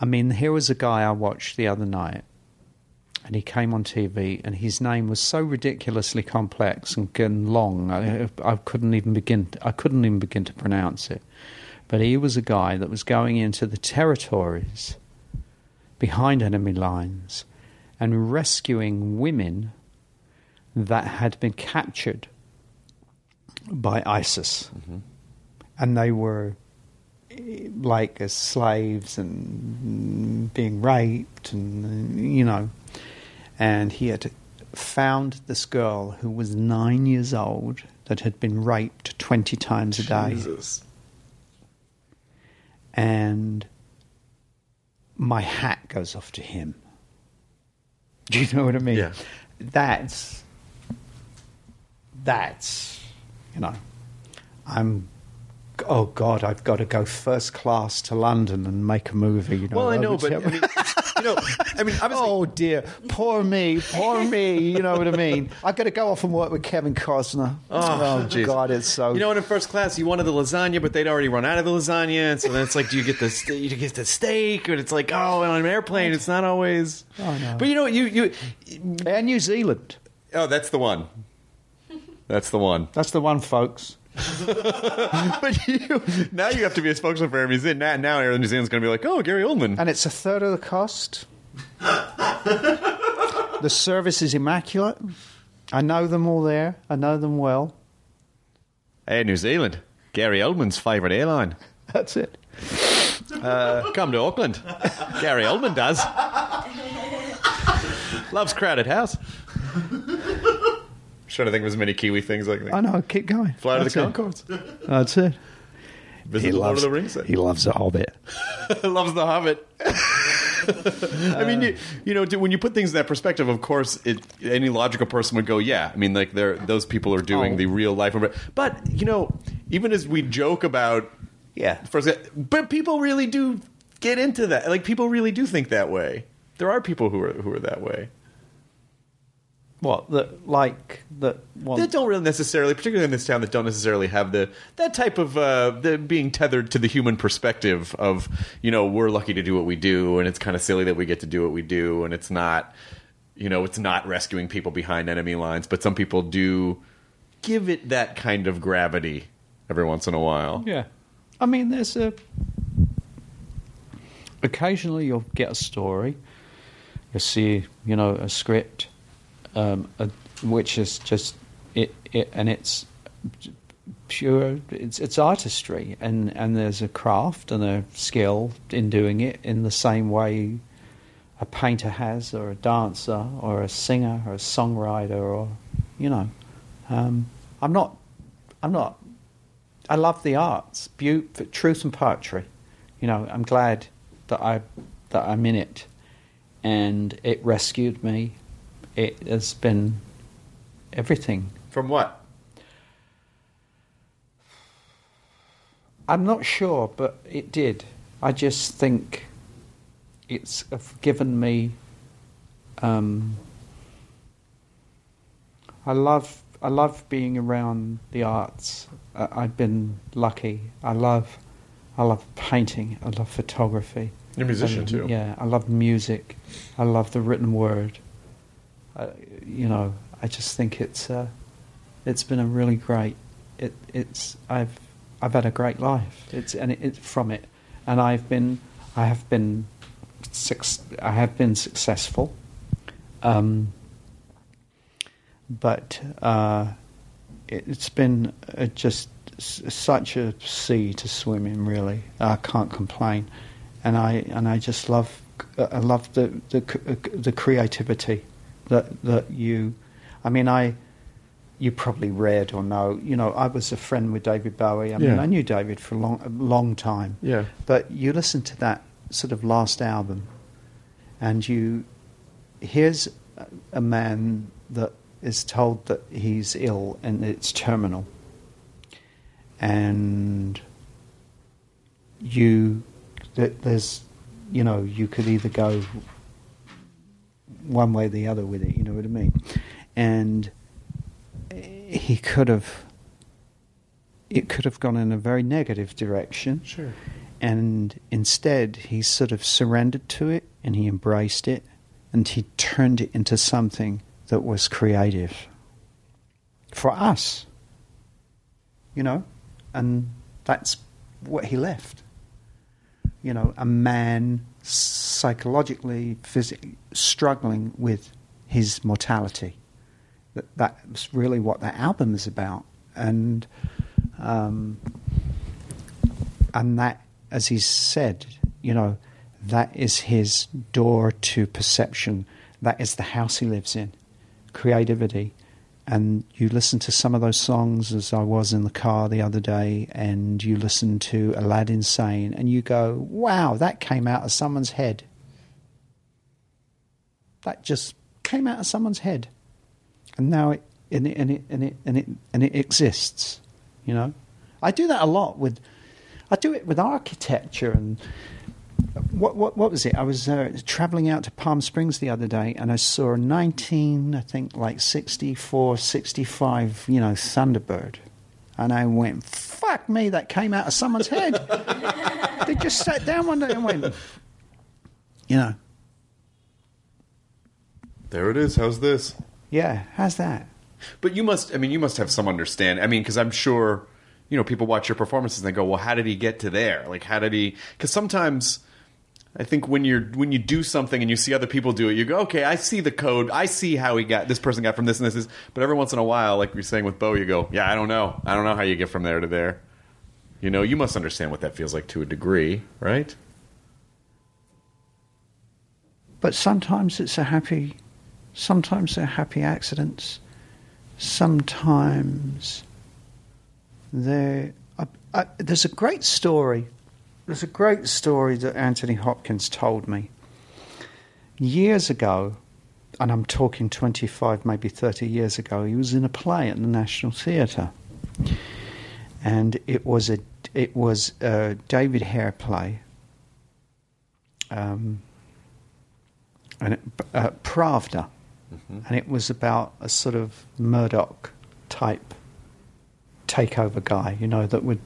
I mean, here was a guy I watched the other night, and he came on TV, and his name was so ridiculously complex and, long, I, I couldn't even begin. I couldn't even begin to pronounce it. But he was a guy that was going into the territories behind enemy lines and rescuing women that had been captured by ISIS. Mm-hmm. And they were like as slaves and being raped, and you know. And he had found this girl who was nine years old that had been raped 20 times a day. Jesus. And my hat goes off to him. Do you know what I mean? Yeah. That's that's you know, I'm oh God, I've got to go first class to London and make a movie. You know, Well, I know, but I mean, you know, I mean, obviously, oh dear, poor me, poor me. You know what I mean? I've got to go off and work with Kevin Costner. Oh, oh jeez. God, it's so. You know, in first class, you wanted the lasagna, but they'd already run out of the lasagna, and so then it's like, do you get the st- you get the steak? And it's like, oh, and on an airplane, it's not always. Oh, no. But you know, what, you you. and New Zealand. Oh, that's the one. That's the one. That's the one, folks. [LAUGHS] but you [LAUGHS] now you have to be a spokesman for Air New Zealand. Now, now Air New Zealand's going to be like, oh, Gary Oldman. and it's a third of the cost. the service is immaculate. I know them all there. I know them well. Air New Zealand, Gary Oldman's favourite airline. [LAUGHS] That's it. Uh, come to Auckland. Gary Oldman does. Loves crowded house. Trying to think of as many Kiwi things like that. I know. Oh, keep going. Fly to the That's. Conchords. That's it. Visit Lord of the Rings. He loves the Hobbit. [LAUGHS] loves the Hobbit. [LAUGHS] I mean, you, you know, when you put things in that perspective, of course, it, any logical person would go, "Yeah." I mean, like, they're, those people are doing Oh. the real life. of it. But you know, even as we joke about, Yeah. first, but people really do get into that. Like, people really do think that way. There are people who are who are that way. What? That like that one? that don't really necessarily, particularly in this town, that don't necessarily have the that type of uh, the being tethered to the human perspective of you know we're lucky to do what we do, and it's kind of silly that we get to do what we do, and it's not you know it's not rescuing people behind enemy lines, but some people do give it that kind of gravity every once in a while. Yeah. I mean, there's a. Occasionally, you'll get a story. You'll see, you know, a script, um, which is just it, it, and it's pure. It's it's artistry, and and there's a craft and a skill in doing it in the same way a painter has, or a dancer, or a singer, or a songwriter, or you know. Um, I'm not. I'm not. I love the arts, beauty, truth and poetry. You know, I'm glad that I that I'm in it, and it rescued me. It has been everything. From what? I'm not sure, but it did. I just think it's given me. Um, I love I love being around the arts. I've been lucky. I love I love painting. I love photography. You're a musician, And, too. Yeah, I love music. I love the written word. Uh, you know, I just think it's uh, it's been a really great. It it's I've I've had a great life. It's and it, from it, and I've been I have been suc- I have been successful. Um, but uh, it, it's been just such a sea to swim in. Really, I can't complain, and I and I just love I love the the the creativity that that you. I mean, I you probably read or know. You know, I was a friend with David Bowie. I mean, Yeah. I knew David for a long a long time. Yeah. But you listen to that sort of last album, and you here's a- a man that is told that he's ill and it's terminal, and you that there's you know you could either go one way or the other with it. You know what I mean? And he could have it could have gone in a very negative direction. Sure. And instead, he sort of surrendered to it and he embraced it and he turned it into something that was creative for us. You know? And that's what he left. You know, a man psychologically, physically struggling with his mortality. That that's really what that album is about, and um, and that, as he said, you know, that is his door to perception. That is the house he lives in, creativity. And you listen to some of those songs as I was in the car the other day, and you listen to Aladdin Sane, and you go, wow, that came out of someone's head. That just came out of someone's head. And now it, and it, and it, and it, and it, and it exists, you know? I do that a lot with, I do it with architecture and what, what, what was it? I was uh, traveling out to Palm Springs the other day and I saw a 19, I think like 64, 65, you know, Thunderbird. And I went, fuck me, that came out of someone's head. [LAUGHS] they just sat down one day and went, you know, There it is. How's this? yeah, how's that? But you must, I mean, you must have some understanding. I mean, because I'm sure, you know, people watch your performances and they go, well, how did he get to there? Like, how did he? Because sometimes I think when you're when you do something and you see other people do it, you go, okay, I see the code. I see how he got this person got from this and this. Is, but every once in a while, like you're saying with Bo, you go, yeah, I don't know. I don't know how you get from there to there. You know, you must understand what that feels like to a degree, right? But sometimes it's a happy, sometimes they're happy accidents. Sometimes they're. I, I, there's a great story. There's a great story that Anthony Hopkins told me years ago, and I'm talking 25, maybe 30 years ago. He was in a play at the National Theatre, and it was a it was a David Hare play. Um, and it, uh, Pravda, and it was about a sort of Murdoch type takeover guy, you know, that would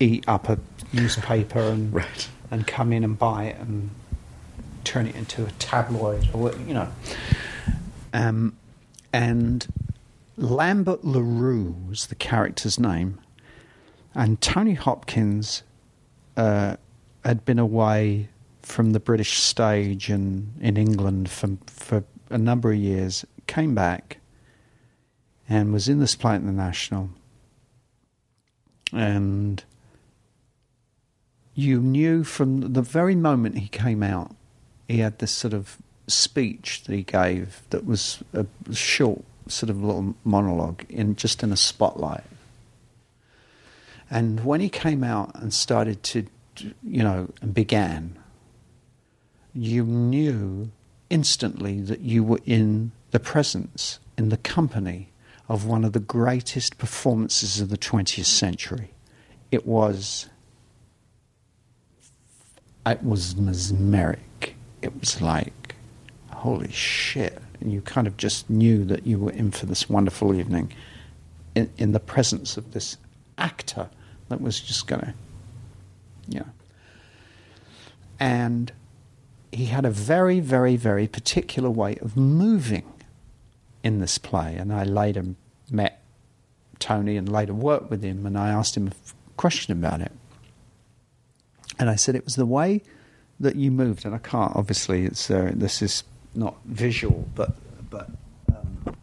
eat up a newspaper and [LAUGHS] Right. and come in and buy it and turn it into a tabloid or you know. Um, and Lambert Le Roux was the character's name, and Tony Hopkins uh, had been away from the British stage and in England for for a number of years. Came back and was in this play at the National, and you knew from the very moment he came out, he had this sort of speech that he gave that was a short sort of little monologue in just in a spotlight. And when he came out and started to, you know, and began, you knew instantly that you were in the presence, in the company of one of the greatest performances of the 20th century. It was, it was mesmeric. It was like, holy shit. And you kind of just knew that you were in for this wonderful evening in, in the presence of this actor that was just going to, know. And he had a very, very, very particular way of moving in this play. And I later met Tony and later worked with him, and I asked him a question about it. And I said it was the way that you moved, and I can't. Obviously, it's uh, this is not visual, but but um,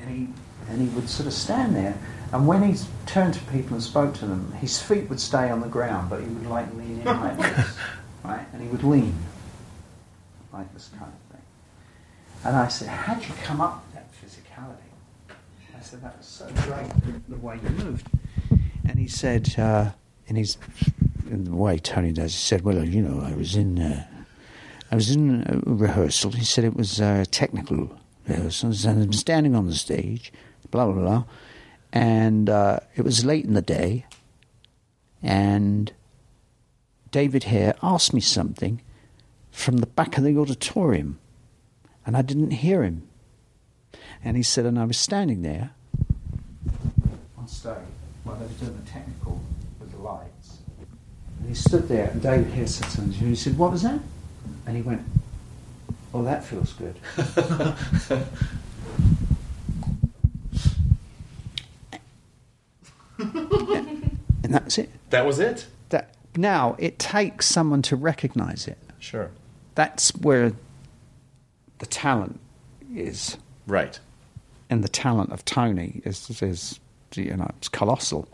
and he and he would sort of stand there, and when he turned to people and spoke to them, his feet would stay on the ground, but he would like lean in like [LAUGHS] this, right? And he would lean like this kind of thing. And I said, "How'd you come up with that physicality?" I said, "That was so great, the, way you moved." And he said, uh, in his the way Tony does, he said, "Well, you know, I was in." Uh, I was in a rehearsal. He said it was technical rehearsals, and I'm standing on the stage, blah blah blah, and uh, it was late in the day, and David Hare asked me something from the back of the auditorium, and I didn't hear him. And he said, and I was standing there on stage while they were doing the technical with the lights, and he stood there, and David Hare said something, to him, and he said, "What was that?" And he went, Oh, that feels good. [LAUGHS] and that's it. That was it. That now it takes someone to recognize it. Sure. That's where the talent is. Right. And the talent of Tony is, is you know, it's colossal.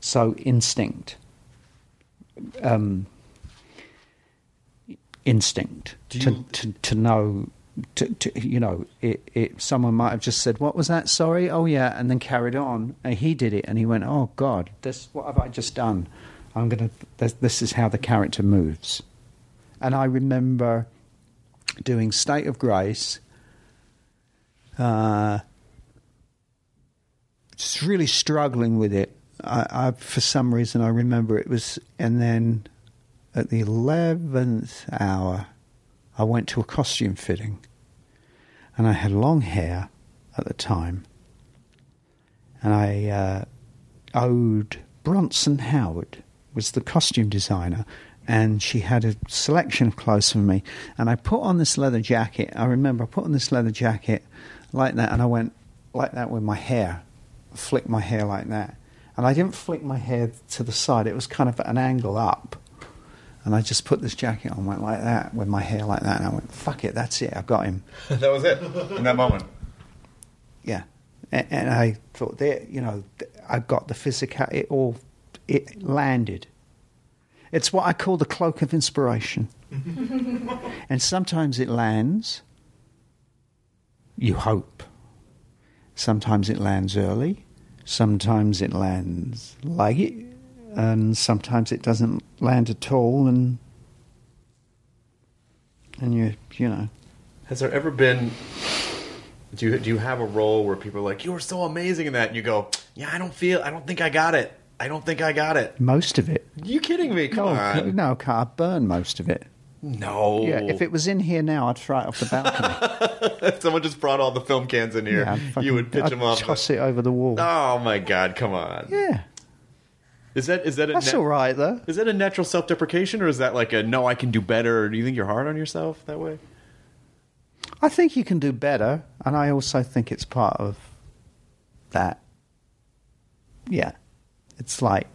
So instinct. Um, instinct to, to, to know to, to you know it, it someone might have just said what was that? Sorry? Oh yeah and then carried on. And he did it and he went oh god this what have i just done? I'm gonna this, this is how the character moves. And i remember doing state of grace uh just really struggling with it I, I for some reason i remember it was and then at the 11th hour, I went to a costume fitting. And I had long hair at the time. And I uh, owed Bronson Howard, was the costume designer, and she had a selection of clothes for me. And I put on this leather jacket. I remember I put on this leather jacket like that, and I went like that with my hair, flicked my hair like that. And I didn't flick my hair to the side, it was kind of at an angle up. And I just put this jacket on, went like that, with my hair like that, and I went, fuck it, that's it, I've got him. [LAUGHS] that was it in that moment. Yeah. And, and I thought, there, you know, I got the physical, it all, it landed. It's what I call the cloak of inspiration. [LAUGHS] and sometimes it lands, you hope. Sometimes it lands early, sometimes it lands like it, and sometimes it doesn't land at all, and and you you know. Has there ever been? Do you do you have a role where people are like, "You were so amazing in that," and you go, "Yeah, I don't feel, I don't think I got it. I don't think I got it." Most of it. You kidding me? Come no, on. no, I burn most of it. No. Yeah, if it was in here now, I'd throw it off the balcony. If [LAUGHS] someone just brought all the film cans in here, Yeah, I'd you would pitch I'd them off. Toss it over the wall. Oh my god! Come on. Yeah, Is that is that a that's all right though. Is that a natural self-deprecation, or is that like a no? I can do better. Or do you think you're hard on yourself that way? I think you can do better, and I also think it's part of that. Yeah, it's like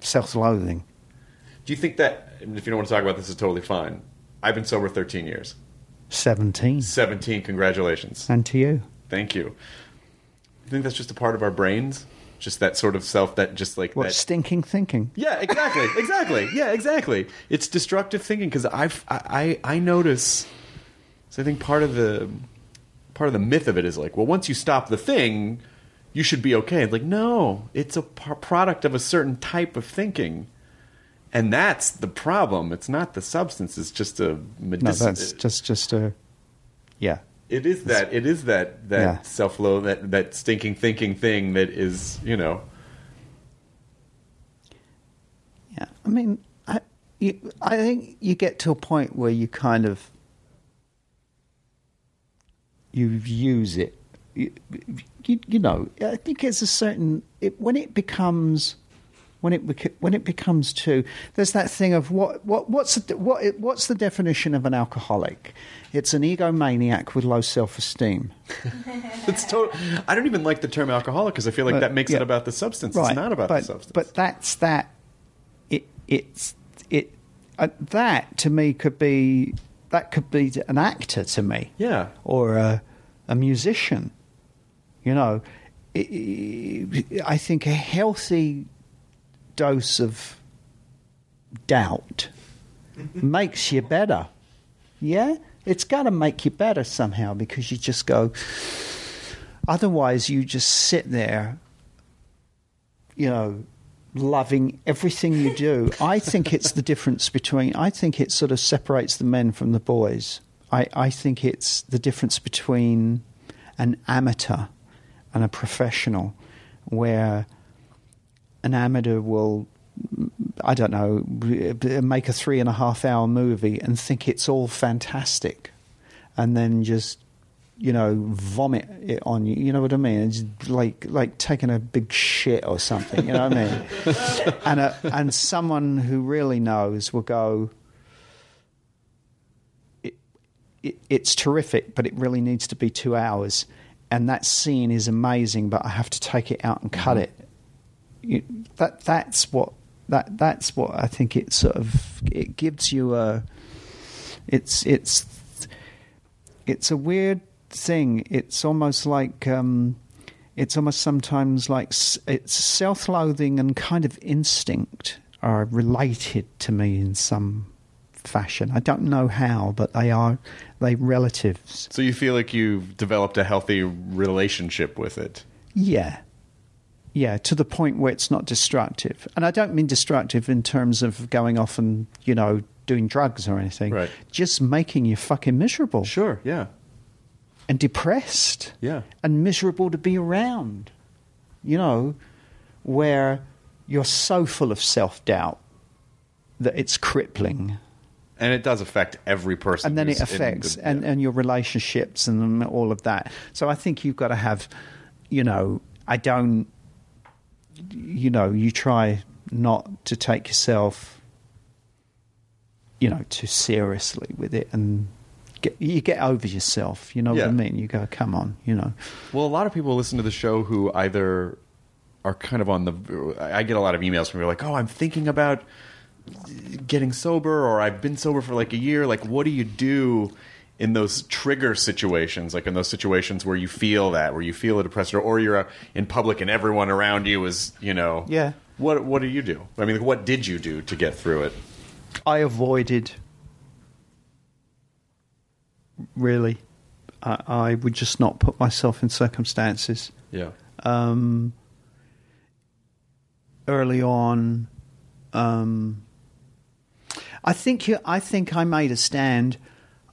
self-loathing. Do you think that? And If you don't want to talk about this, is totally fine. I've been sober 13 years. Seventeen, 17. Congratulations. and to you. Thank you. You think that's just a part of our brains? Just that sort of self that just like What that. stinking thinking? yeah, exactly, [LAUGHS] exactly. Yeah, exactly. It's destructive thinking because I've I, I I notice. So I think part of the part of the myth of it is like, well, once you stop the thing, you should be okay. It's like, no, it's a p- product of a certain type of thinking, and that's the problem. It's not the substance. It's just a No, medicinal. that's just just a yeah. It is that. It is that. That Yeah. self-loathe. That that stinking thinking thing. That is, you know. Yeah, I mean, I, you, I think you get to a point where you kind of you use it. You, you, you know, I think there's a certain it, when it becomes when it when it becomes too. There's that thing of what what what's the, what what's the definition of an alcoholic? It's an egomaniac with low self esteem. [LAUGHS] It's total. I don't even like the term alcoholic because I feel like But, that makes yeah. it about the substance. Right, It's not about but, the substance. But that's that. It it's it uh, that to me could be that could be an actor to me. Yeah. or a a musician. You know, I I think a healthy dose of doubt makes you better. Yeah, it's got to make you better somehow because you just go. Otherwise, you just sit there, you know, loving everything you do. I think it's the difference between, I think it sort of separates the men from the boys. I, I think it's the difference between an amateur and a professional, where an amateur will, I don't know, make a three and a half hour movie and think it's all fantastic, and then just you know vomit it on you. You know what I mean? It's like like taking a big shit or something. You know what I mean? [LAUGHS] and a, and someone who really knows will go. It, it, it's terrific, but it really needs to be two hours. And that scene is amazing, but I have to take it out and cut mm-hmm. it. You, that that's what that that's what I think it sort of it gives you a It's it's it's a weird thing. It's almost like um, it's almost sometimes like it's self-loathing and kind of instinct are related to me in some fashion. I don't know how, but they are they relatives. So you feel like you've developed a healthy relationship with it. Yeah. Yeah, to the point where it's not destructive. And I don't mean destructive in terms of going off and, you know, doing drugs or anything. Right. Just making you fucking miserable. Sure, yeah. And depressed. Yeah. And miserable to be around. You know, where you're so full of self doubt that it's crippling. And it does affect every person. And then it affects the- and, and your relationships and all of that. So I think you've got to have, you know, I don't, you know, you try not to take yourself, you know, too seriously with it and get, you get over yourself. You know what I mean? You go, come on, you know. Well, a lot of people listen to the show who either are kind of on the. I get a lot of emails from people like, "Oh, I'm thinking about getting sober," or "I've been sober for like a year." Like, what do you do in those trigger situations? Like in those situations where you feel that, where you feel a depressed, or, or you're uh, in public and everyone around you is, you know, Yeah. What What do you do? I mean, what did you do to get through it? I avoided. Really, I, I would just not put myself in circumstances. Yeah. Um, early on, um, I think you, I think I made a stand.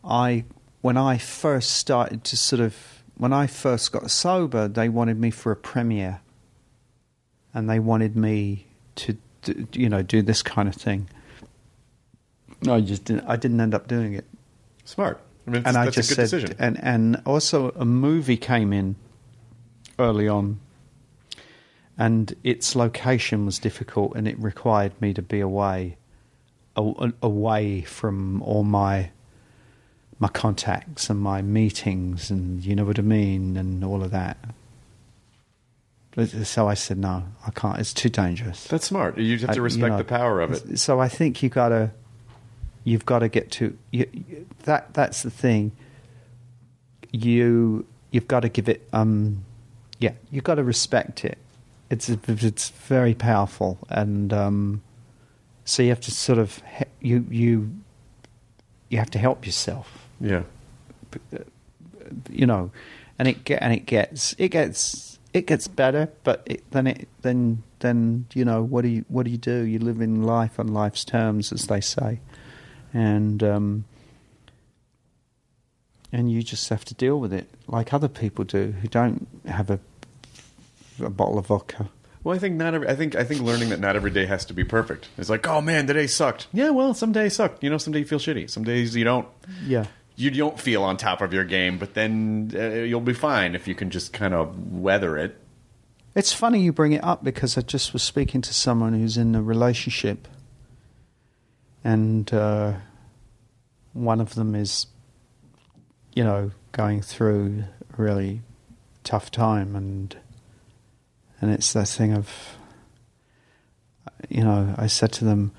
I when I first started to sort of when I first got sober, they wanted me for a premiere, and they wanted me to do, you know do this kind of thing. No, I just didn't. I didn't end up doing it. Smart. I mean, and I that's a just good said, decision. and and also a movie came in early on, and its location was difficult, and it required me to be away, away from all my my contacts and my meetings, and you know what I mean, and all of that. So I said, no, I can't. It's too dangerous. That's smart. You have to I- respect know, the power of it. So I think you gotta, you've got to get to you, you- that. That's the thing. You you've got to give it. Um, yeah, you've got to respect it. It's it's very powerful, and um, so you have to sort of you you you have to help yourself. Yeah. You know, and it get and it gets it gets it gets better, but it, then it then then you know what do you what do you do? You live in life on life's terms, as they say, and um, and you just have to deal with it like other people do who don't have a a bottle of vodka. Well, I think not every. I think I think learning that not every day has to be perfect. It's like, oh man, today sucked. Yeah, well, some days suck. You know, some days you feel shitty. Some days you don't. Yeah. You don't feel on top of your game, but then uh, you'll be fine if you can just kind of weather it. It's funny you bring it up because I just was speaking to someone who's in a relationship, and uh, one of them is, you know, going through a really tough time, and and it's that thing of, you know, I said to them,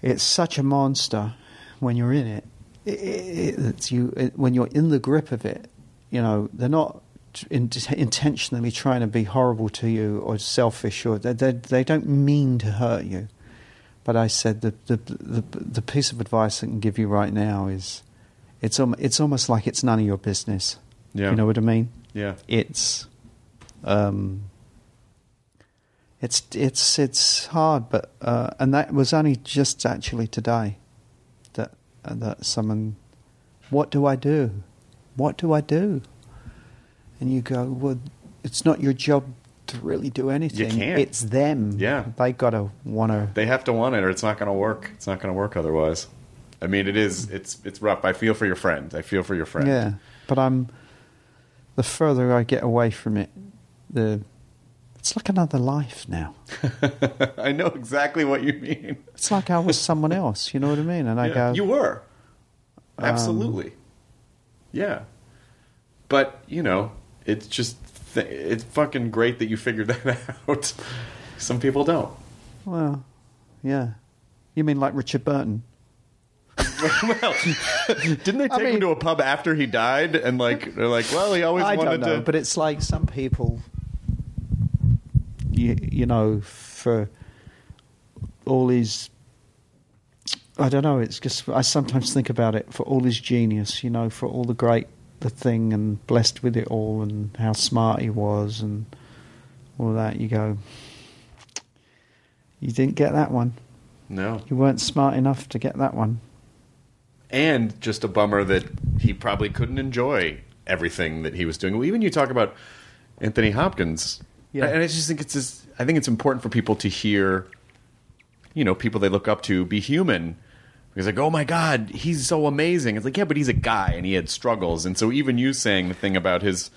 it's such a monster when you're in it. It, it it's you it, when you're in the grip of it. You know, they're not in, intentionally trying to be horrible to you or selfish, or they, they, they don't mean to hurt you. But I said the, the the the piece of advice I can give you right now is, it's it's almost like it's none of your business. Yeah. You know what I mean? Yeah. It's, um, it's it's it's hard, but uh, and that was only just actually today that uh, someone, what do I do? What do I do? And you go, well, it's not your job to really do anything. You can't. It's them. Yeah. they gotta want to. They have to want it, or it's not going to work. It's not going to work otherwise. I mean, it is. It's it's rough. I feel for your friend. I feel for your friend. Yeah, but I'm. The further I get away from it, the. It's like another life now. [LAUGHS] I know exactly what you mean. It's like I was someone else. You know what I mean? And I Yeah, go, you were Um, absolutely, yeah. But you know, it's just th- it's fucking great that you figured [LAUGHS] that out. Some people don't. Well, yeah. You mean like Richard Burton? well, [LAUGHS] didn't they take him mean- to a pub after he died? And like they're like, well, he always I wanted don't know, to. but it's like some people, you, you know, for all his. I don't know. It's just I sometimes think about it for all his genius, you know, for all the great the thing and blessed with it all, and how smart he was, and all that. You go, you didn't get that one. no, You weren't smart enough to get that one. and just a bummer that he probably couldn't enjoy everything that he was doing. Well, even you talk about Anthony Hopkins, Yeah. and I just think it's just, I think it's important for people to hear, you know, people they look up to be human. Because like, oh my God, he's so amazing. It's like, yeah, but he's a guy and he had struggles, and so even you saying the thing about his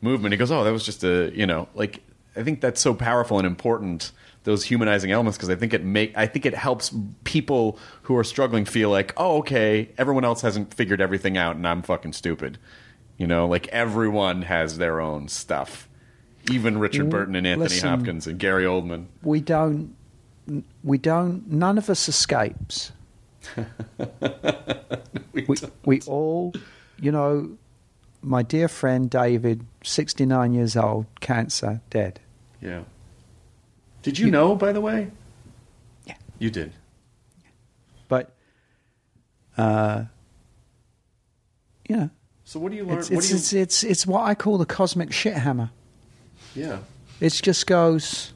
movement, he goes, oh, that was just a, you know, like I think that's so powerful and important those humanizing elements because I think it make I think it helps people who are struggling feel like, oh, okay, everyone else hasn't figured everything out and I'm fucking stupid. You know, like everyone has their own stuff. Even Richard Burton and Anthony Listen. Hopkins and Gary Oldman. we don't we don't none of us escapes [LAUGHS] we, we all you know my dear friend david 69 years old cancer dead Yeah. Did you, know, by the way? Yeah. You did. but uh you know So what do you learn? it's what it's, you, it's it's it's what i call the cosmic shit hammer yeah. it just goes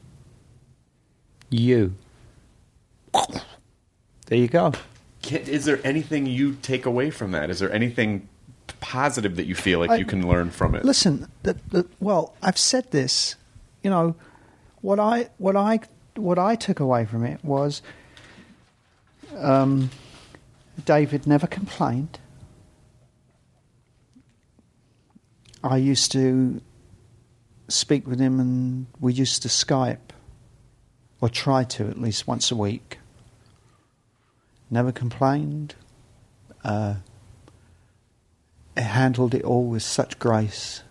you there you go Is there anything you take away from that? Is there anything positive that you feel like I- you can learn from it? Listen, the, the, well, I've said this. You know, what I what I what I took away from it was, um, David never complained. I used to speak with him, and we used to Skype, or try to at least once a week. Never complained. Uh, handled it all with such grace,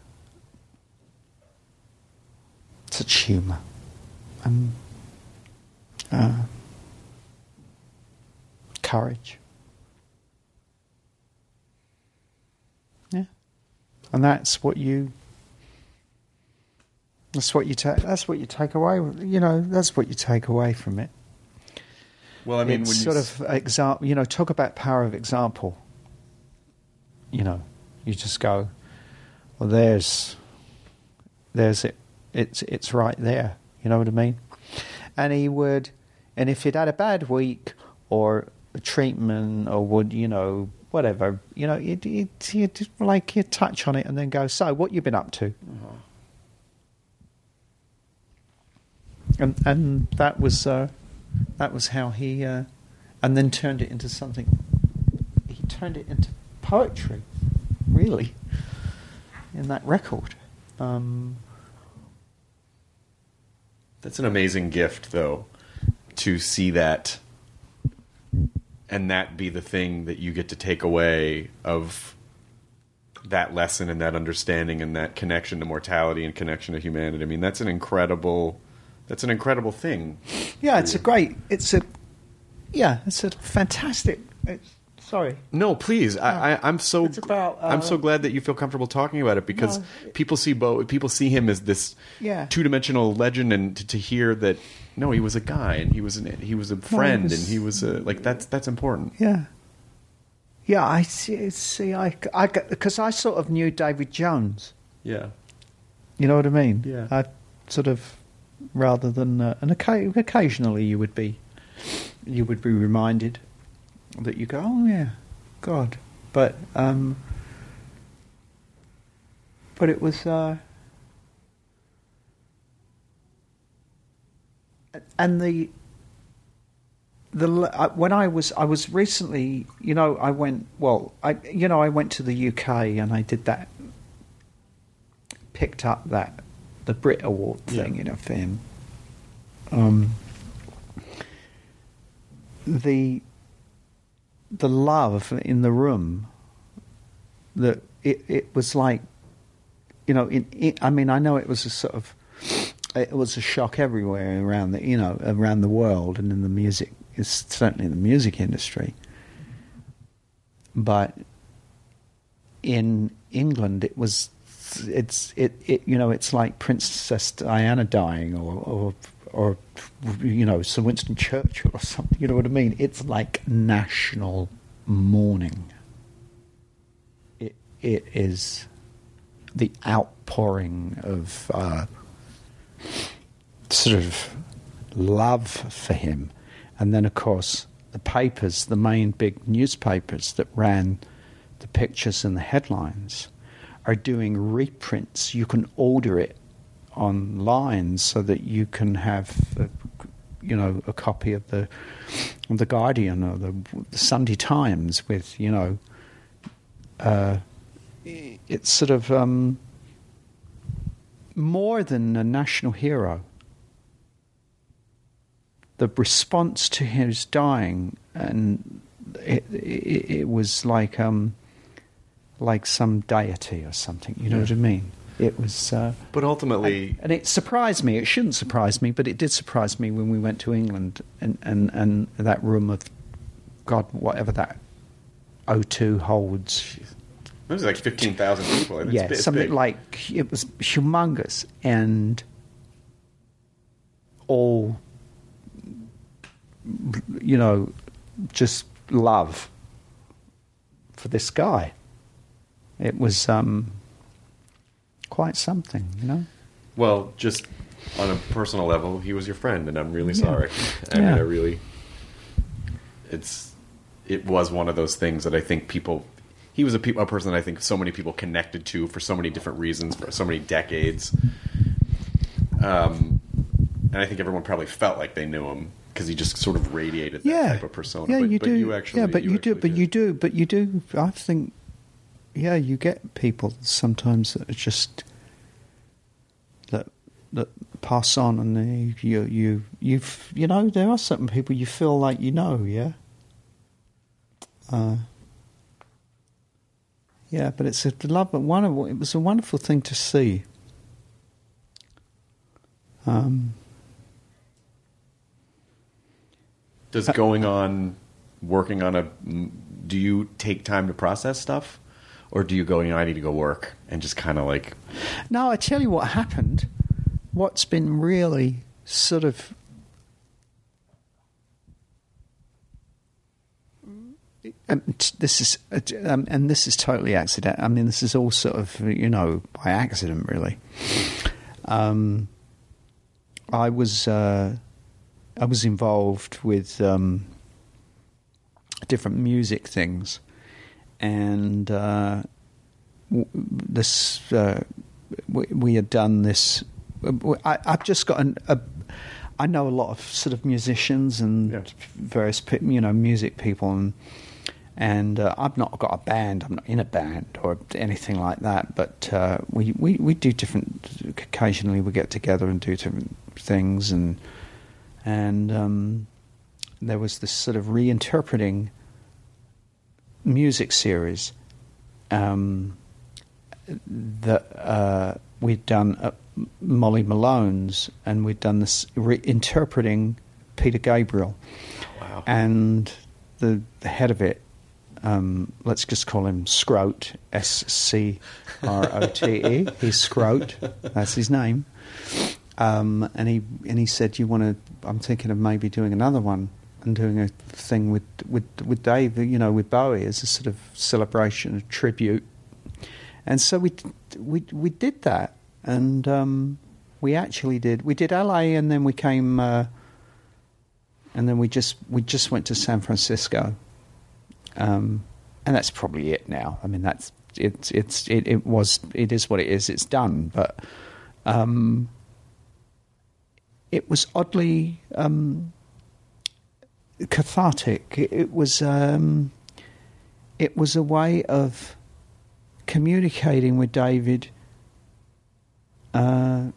such humour, and uh, courage. Yeah, and that's what you. That's what you take. That's what you take away. You know, that's what you take away from it. well, I mean, it's when you sort of example. You know, talk about power of example. You know, you just go, well, there's, there's it. It's it's right there. You know what I mean? And he would, and if he'd had a bad week or a treatment or would you know whatever, you know, he'd, he'd, he'd like he'd touch on it and then go, so what you been up to? Uh-huh. And and that was uh, that was how he, uh, and then turned it into something. He turned it into poetry, really, in that record. Um, That's an amazing gift, though, to see that and that be the thing that you get to take away of that lesson and that understanding and that connection to mortality and connection to humanity. I mean, that's an incredible that's an incredible thing. yeah, it's a great. It's a yeah, it's a fantastic. It's, sorry. No, please. I, I, I'm so It's about, I'm uh, so glad that you feel comfortable talking about it because No, people see Bo. People see him as this Yeah. two dimensional legend, and to, to hear that no, he was a guy and he was an, he was a friend was- and he was a like that's that's important. Yeah. Yeah, I see. see I, I, because I sort of knew David Jones. Yeah. You know what I mean? Yeah. I sort of, rather than, uh, and occa- occasionally you would be, you would be reminded that you go, oh yeah, God, but um, but it was, uh, and the the when I was I was recently, you know, I went well, I you know, I went to the UK and I did that picked up that the Brit Award thing, you know, for him. Um, the the love in the room that it it was like, you know, it, I mean, I know it was a sort of it was a shock everywhere around the you know around the world and in the music, it's certainly in the music industry. but in England it was it's it, it you know it's like Princess Diana dying or or or you know Sir Winston Churchill or something you know what I mean? It's like national mourning. It it is the outpouring of uh, sort of love for him. And then of course the papers the main big newspapers that ran the pictures and the headlines are doing reprints. You can order it online so that you can have, a, you know, a copy of the the Guardian or the, the Sunday Times with, you know, uh, it's sort of um, more than a national hero. The response to his dying, and it, it, it was like. Um, like some deity or something. You know Yeah. what I mean? It was. Uh, But ultimately, and it surprised me. It shouldn't surprise me, but it did surprise me when we went to England and, and, and that room of God, whatever that O2 holds. it was like fifteen thousand people. and It's, yeah, something big. like it was humongous and all, you know, just love for this guy. It was um, quite something, you know. Well, just on a personal level, he was your friend, and I'm really Yeah. sorry. I Yeah. mean, I really, it's, it was one of those things that I think people. He was a, pe- a person that I think so many people connected to for so many different reasons for so many decades. Um, and I think everyone probably felt like they knew him because he just sort of radiated that yeah. type of persona. Yeah, but, you but do. You actually, yeah, but you, do. actually But you do. But you do. I think. Yeah, you get people sometimes that are just that that pass on, and they, you you you you know there are certain people you feel like you know. Yeah. Uh, yeah, but it's a love. One of it was a wonderful thing to see. Um, Does going on, working on a, do you take time to process stuff, or do you go, you know, I need to go work and just kind of like, No, I tell you what happened. What's been really sort of um, this is uh, um, and this is totally accident. I mean, this is all sort of you know by accident, really. Um, I was uh, I was involved with um, different music things, and uh, w- this uh, we, we had done this. I, I've just got an, a. I know a lot of sort of musicians and various you know music people and and uh, I've not got a band. I'm not in a band or anything like that. But uh, we, we we do different. Occasionally, we get together and do different things, and and um, there was this sort of reinterpreting music series um, that uh, we'd done at Molly Malone's, and we'd done this reinterpreting Peter Gabriel, Wow. and the the head of it um, let's just call him Scrote, S C R O T E. [LAUGHS] He's Scrote, that's his name. Um, and he and he said, "You want to? I'm thinking of maybe doing another one and doing a thing with with with Dave, you know, with Bowie as a sort of celebration, a tribute." And so we we we did that, and um, we actually did. We did LA, and then we came, uh, and then we just we just went to San Francisco um, and that's probably it now. I mean, that's it's it's it, it was it is what it is. It's done, but um, it was oddly um, cathartic. It, it was um, it was a way of communicating with David. Uh,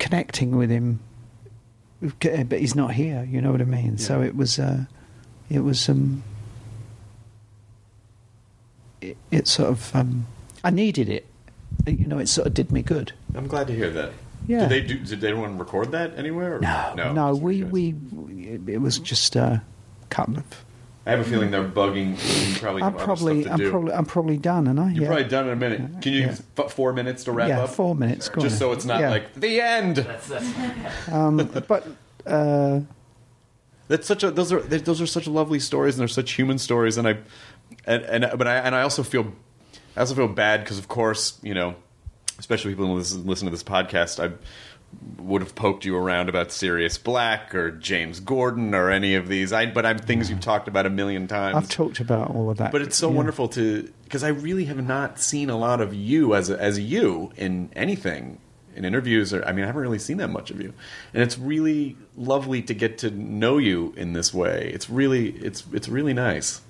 connecting with him, but he's not here. You know what I mean? So it was. Uh, it was um it, it sort of um I needed it you know it sort of did me good I'm glad to hear that. Yeah. Did they do? Did anyone record that anywhere? Or? no no. no we we it was just a couple of I have a feeling they're bugging. You probably I'm probably, stuff to I'm do. probably, I'm probably done, and I You're yeah. probably done in a minute. Can you Yeah. f- four minutes to wrap yeah, up? four minutes. Go Just so it's not Yeah. like the end. [LAUGHS] Um, but uh, That's such a those are those are such lovely stories and they're such human stories and I and, and but I and I also feel I also feel bad because of course you know especially people who listen, listen to this podcast I would have poked you around about Sirius Black or James Gordon or any of these I but I'm things you've talked about a million times I've talked about all of that. but it's so yeah. wonderful to because I really have not seen a lot of you as a, as you in anything in interviews or I mean I haven't really seen that much of you, and it's really lovely to get to know you in this way. It's really it's it's really nice.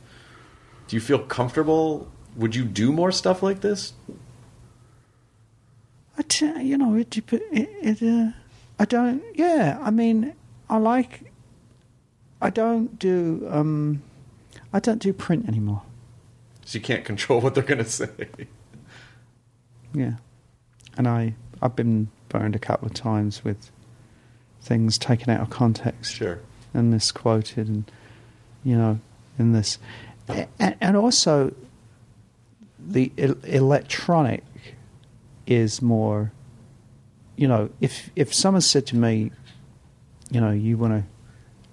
Do you feel comfortable? Would you do more stuff like this? I t- you know, it, it, it uh, I don't, yeah, I mean, I like, I don't do, um, I don't do print anymore. So you can't control what they're going to say. Yeah. And I, I've been burned a couple of times with things taken out of context. Sure. And misquoted and, you know, in this. And, and also, the electronic is more, you know, if, if someone said to me, you know, you want to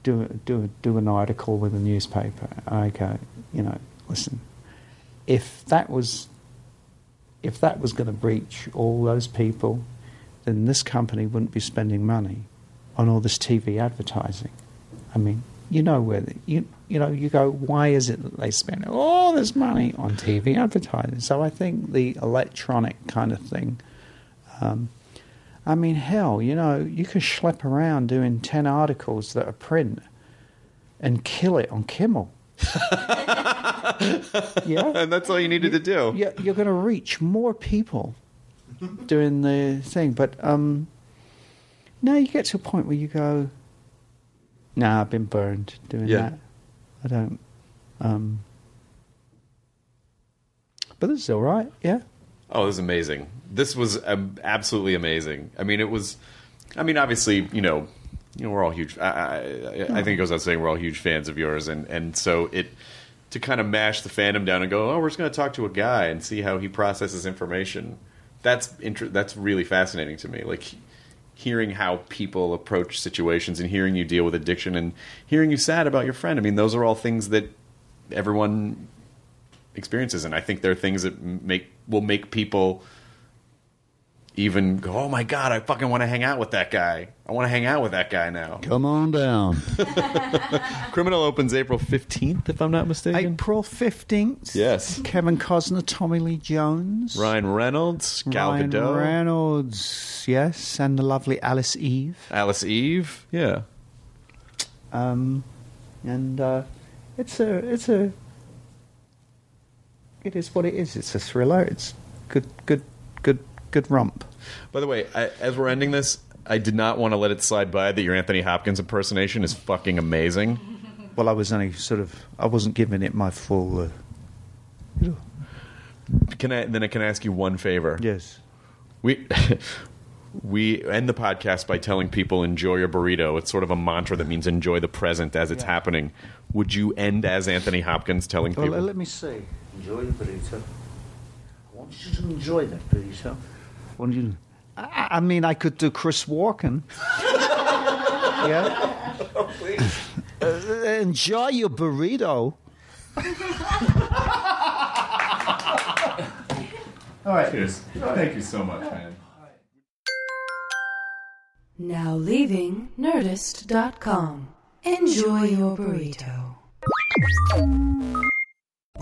do, do, do an article with a newspaper, go, you know, listen, if that was if that was going to breach all those people, then this company wouldn't be spending money on all this TV advertising. I mean, you know where the, you you know you go. Why is it that they spend all this money on TV advertising? So I think the electronic kind of thing. Um, I mean, hell, you know, you can schlep around doing ten articles that are print and kill it on Kimmel. [LAUGHS] yeah, and that's all you needed to do. Yeah, you're going to reach more people doing the thing, but um, no, you get to a point where you go, "Nah, I've been burned doing Yeah. that. I don't." Um, but this is all right. Yeah. Oh, this is amazing. This was um, absolutely amazing. I mean, it was. I mean, obviously, you know, you know, we're all huge. I, I, I think it goes without saying we're all huge fans of yours, and and so it to kind of mash the fandom down and go, oh, we're just going to talk to a guy and see how he processes information. That's inter- That's really fascinating to me. Like hearing how people approach situations and hearing you deal with addiction and hearing you sad about your friend. I mean, those are all things that everyone experiences, and I think they're things that make will make people even go, "Oh my god, I fucking want to hang out with that guy. I want to hang out with that guy now." Come on down. [LAUGHS] Criminal opens April fifteenth, if I'm not mistaken. April fifteenth. Yes. Kevin Costner, Tommy Lee Jones, Ryan Reynolds, Gal Ryan Gadot, Reynolds, yes, and the lovely Alice Eve. Alice Eve. Yeah, Um, and uh, it's a it's a it is what it is. It's a thriller. It's good good good rump. By the way, I, as we're ending this, I did not want to let it slide by that your Anthony Hopkins impersonation is fucking amazing. Well, I was only sort of I wasn't giving it my full. Uh, Can I then I can ask you one favor? yes. We [LAUGHS] we end the podcast by telling people enjoy your burrito. It's sort of a mantra that means enjoy the present as it's happening. Would you end as Anthony Hopkins telling Well, people? let me see. Enjoy your burrito. I want you to enjoy that burrito. I want you. I, I mean, I could do Chris Walken. [LAUGHS] yeah. [LAUGHS] Uh, enjoy your burrito. [LAUGHS] All right. Cheers. Thank you so much, man. Now leaving Nerdist.com. Enjoy your burrito.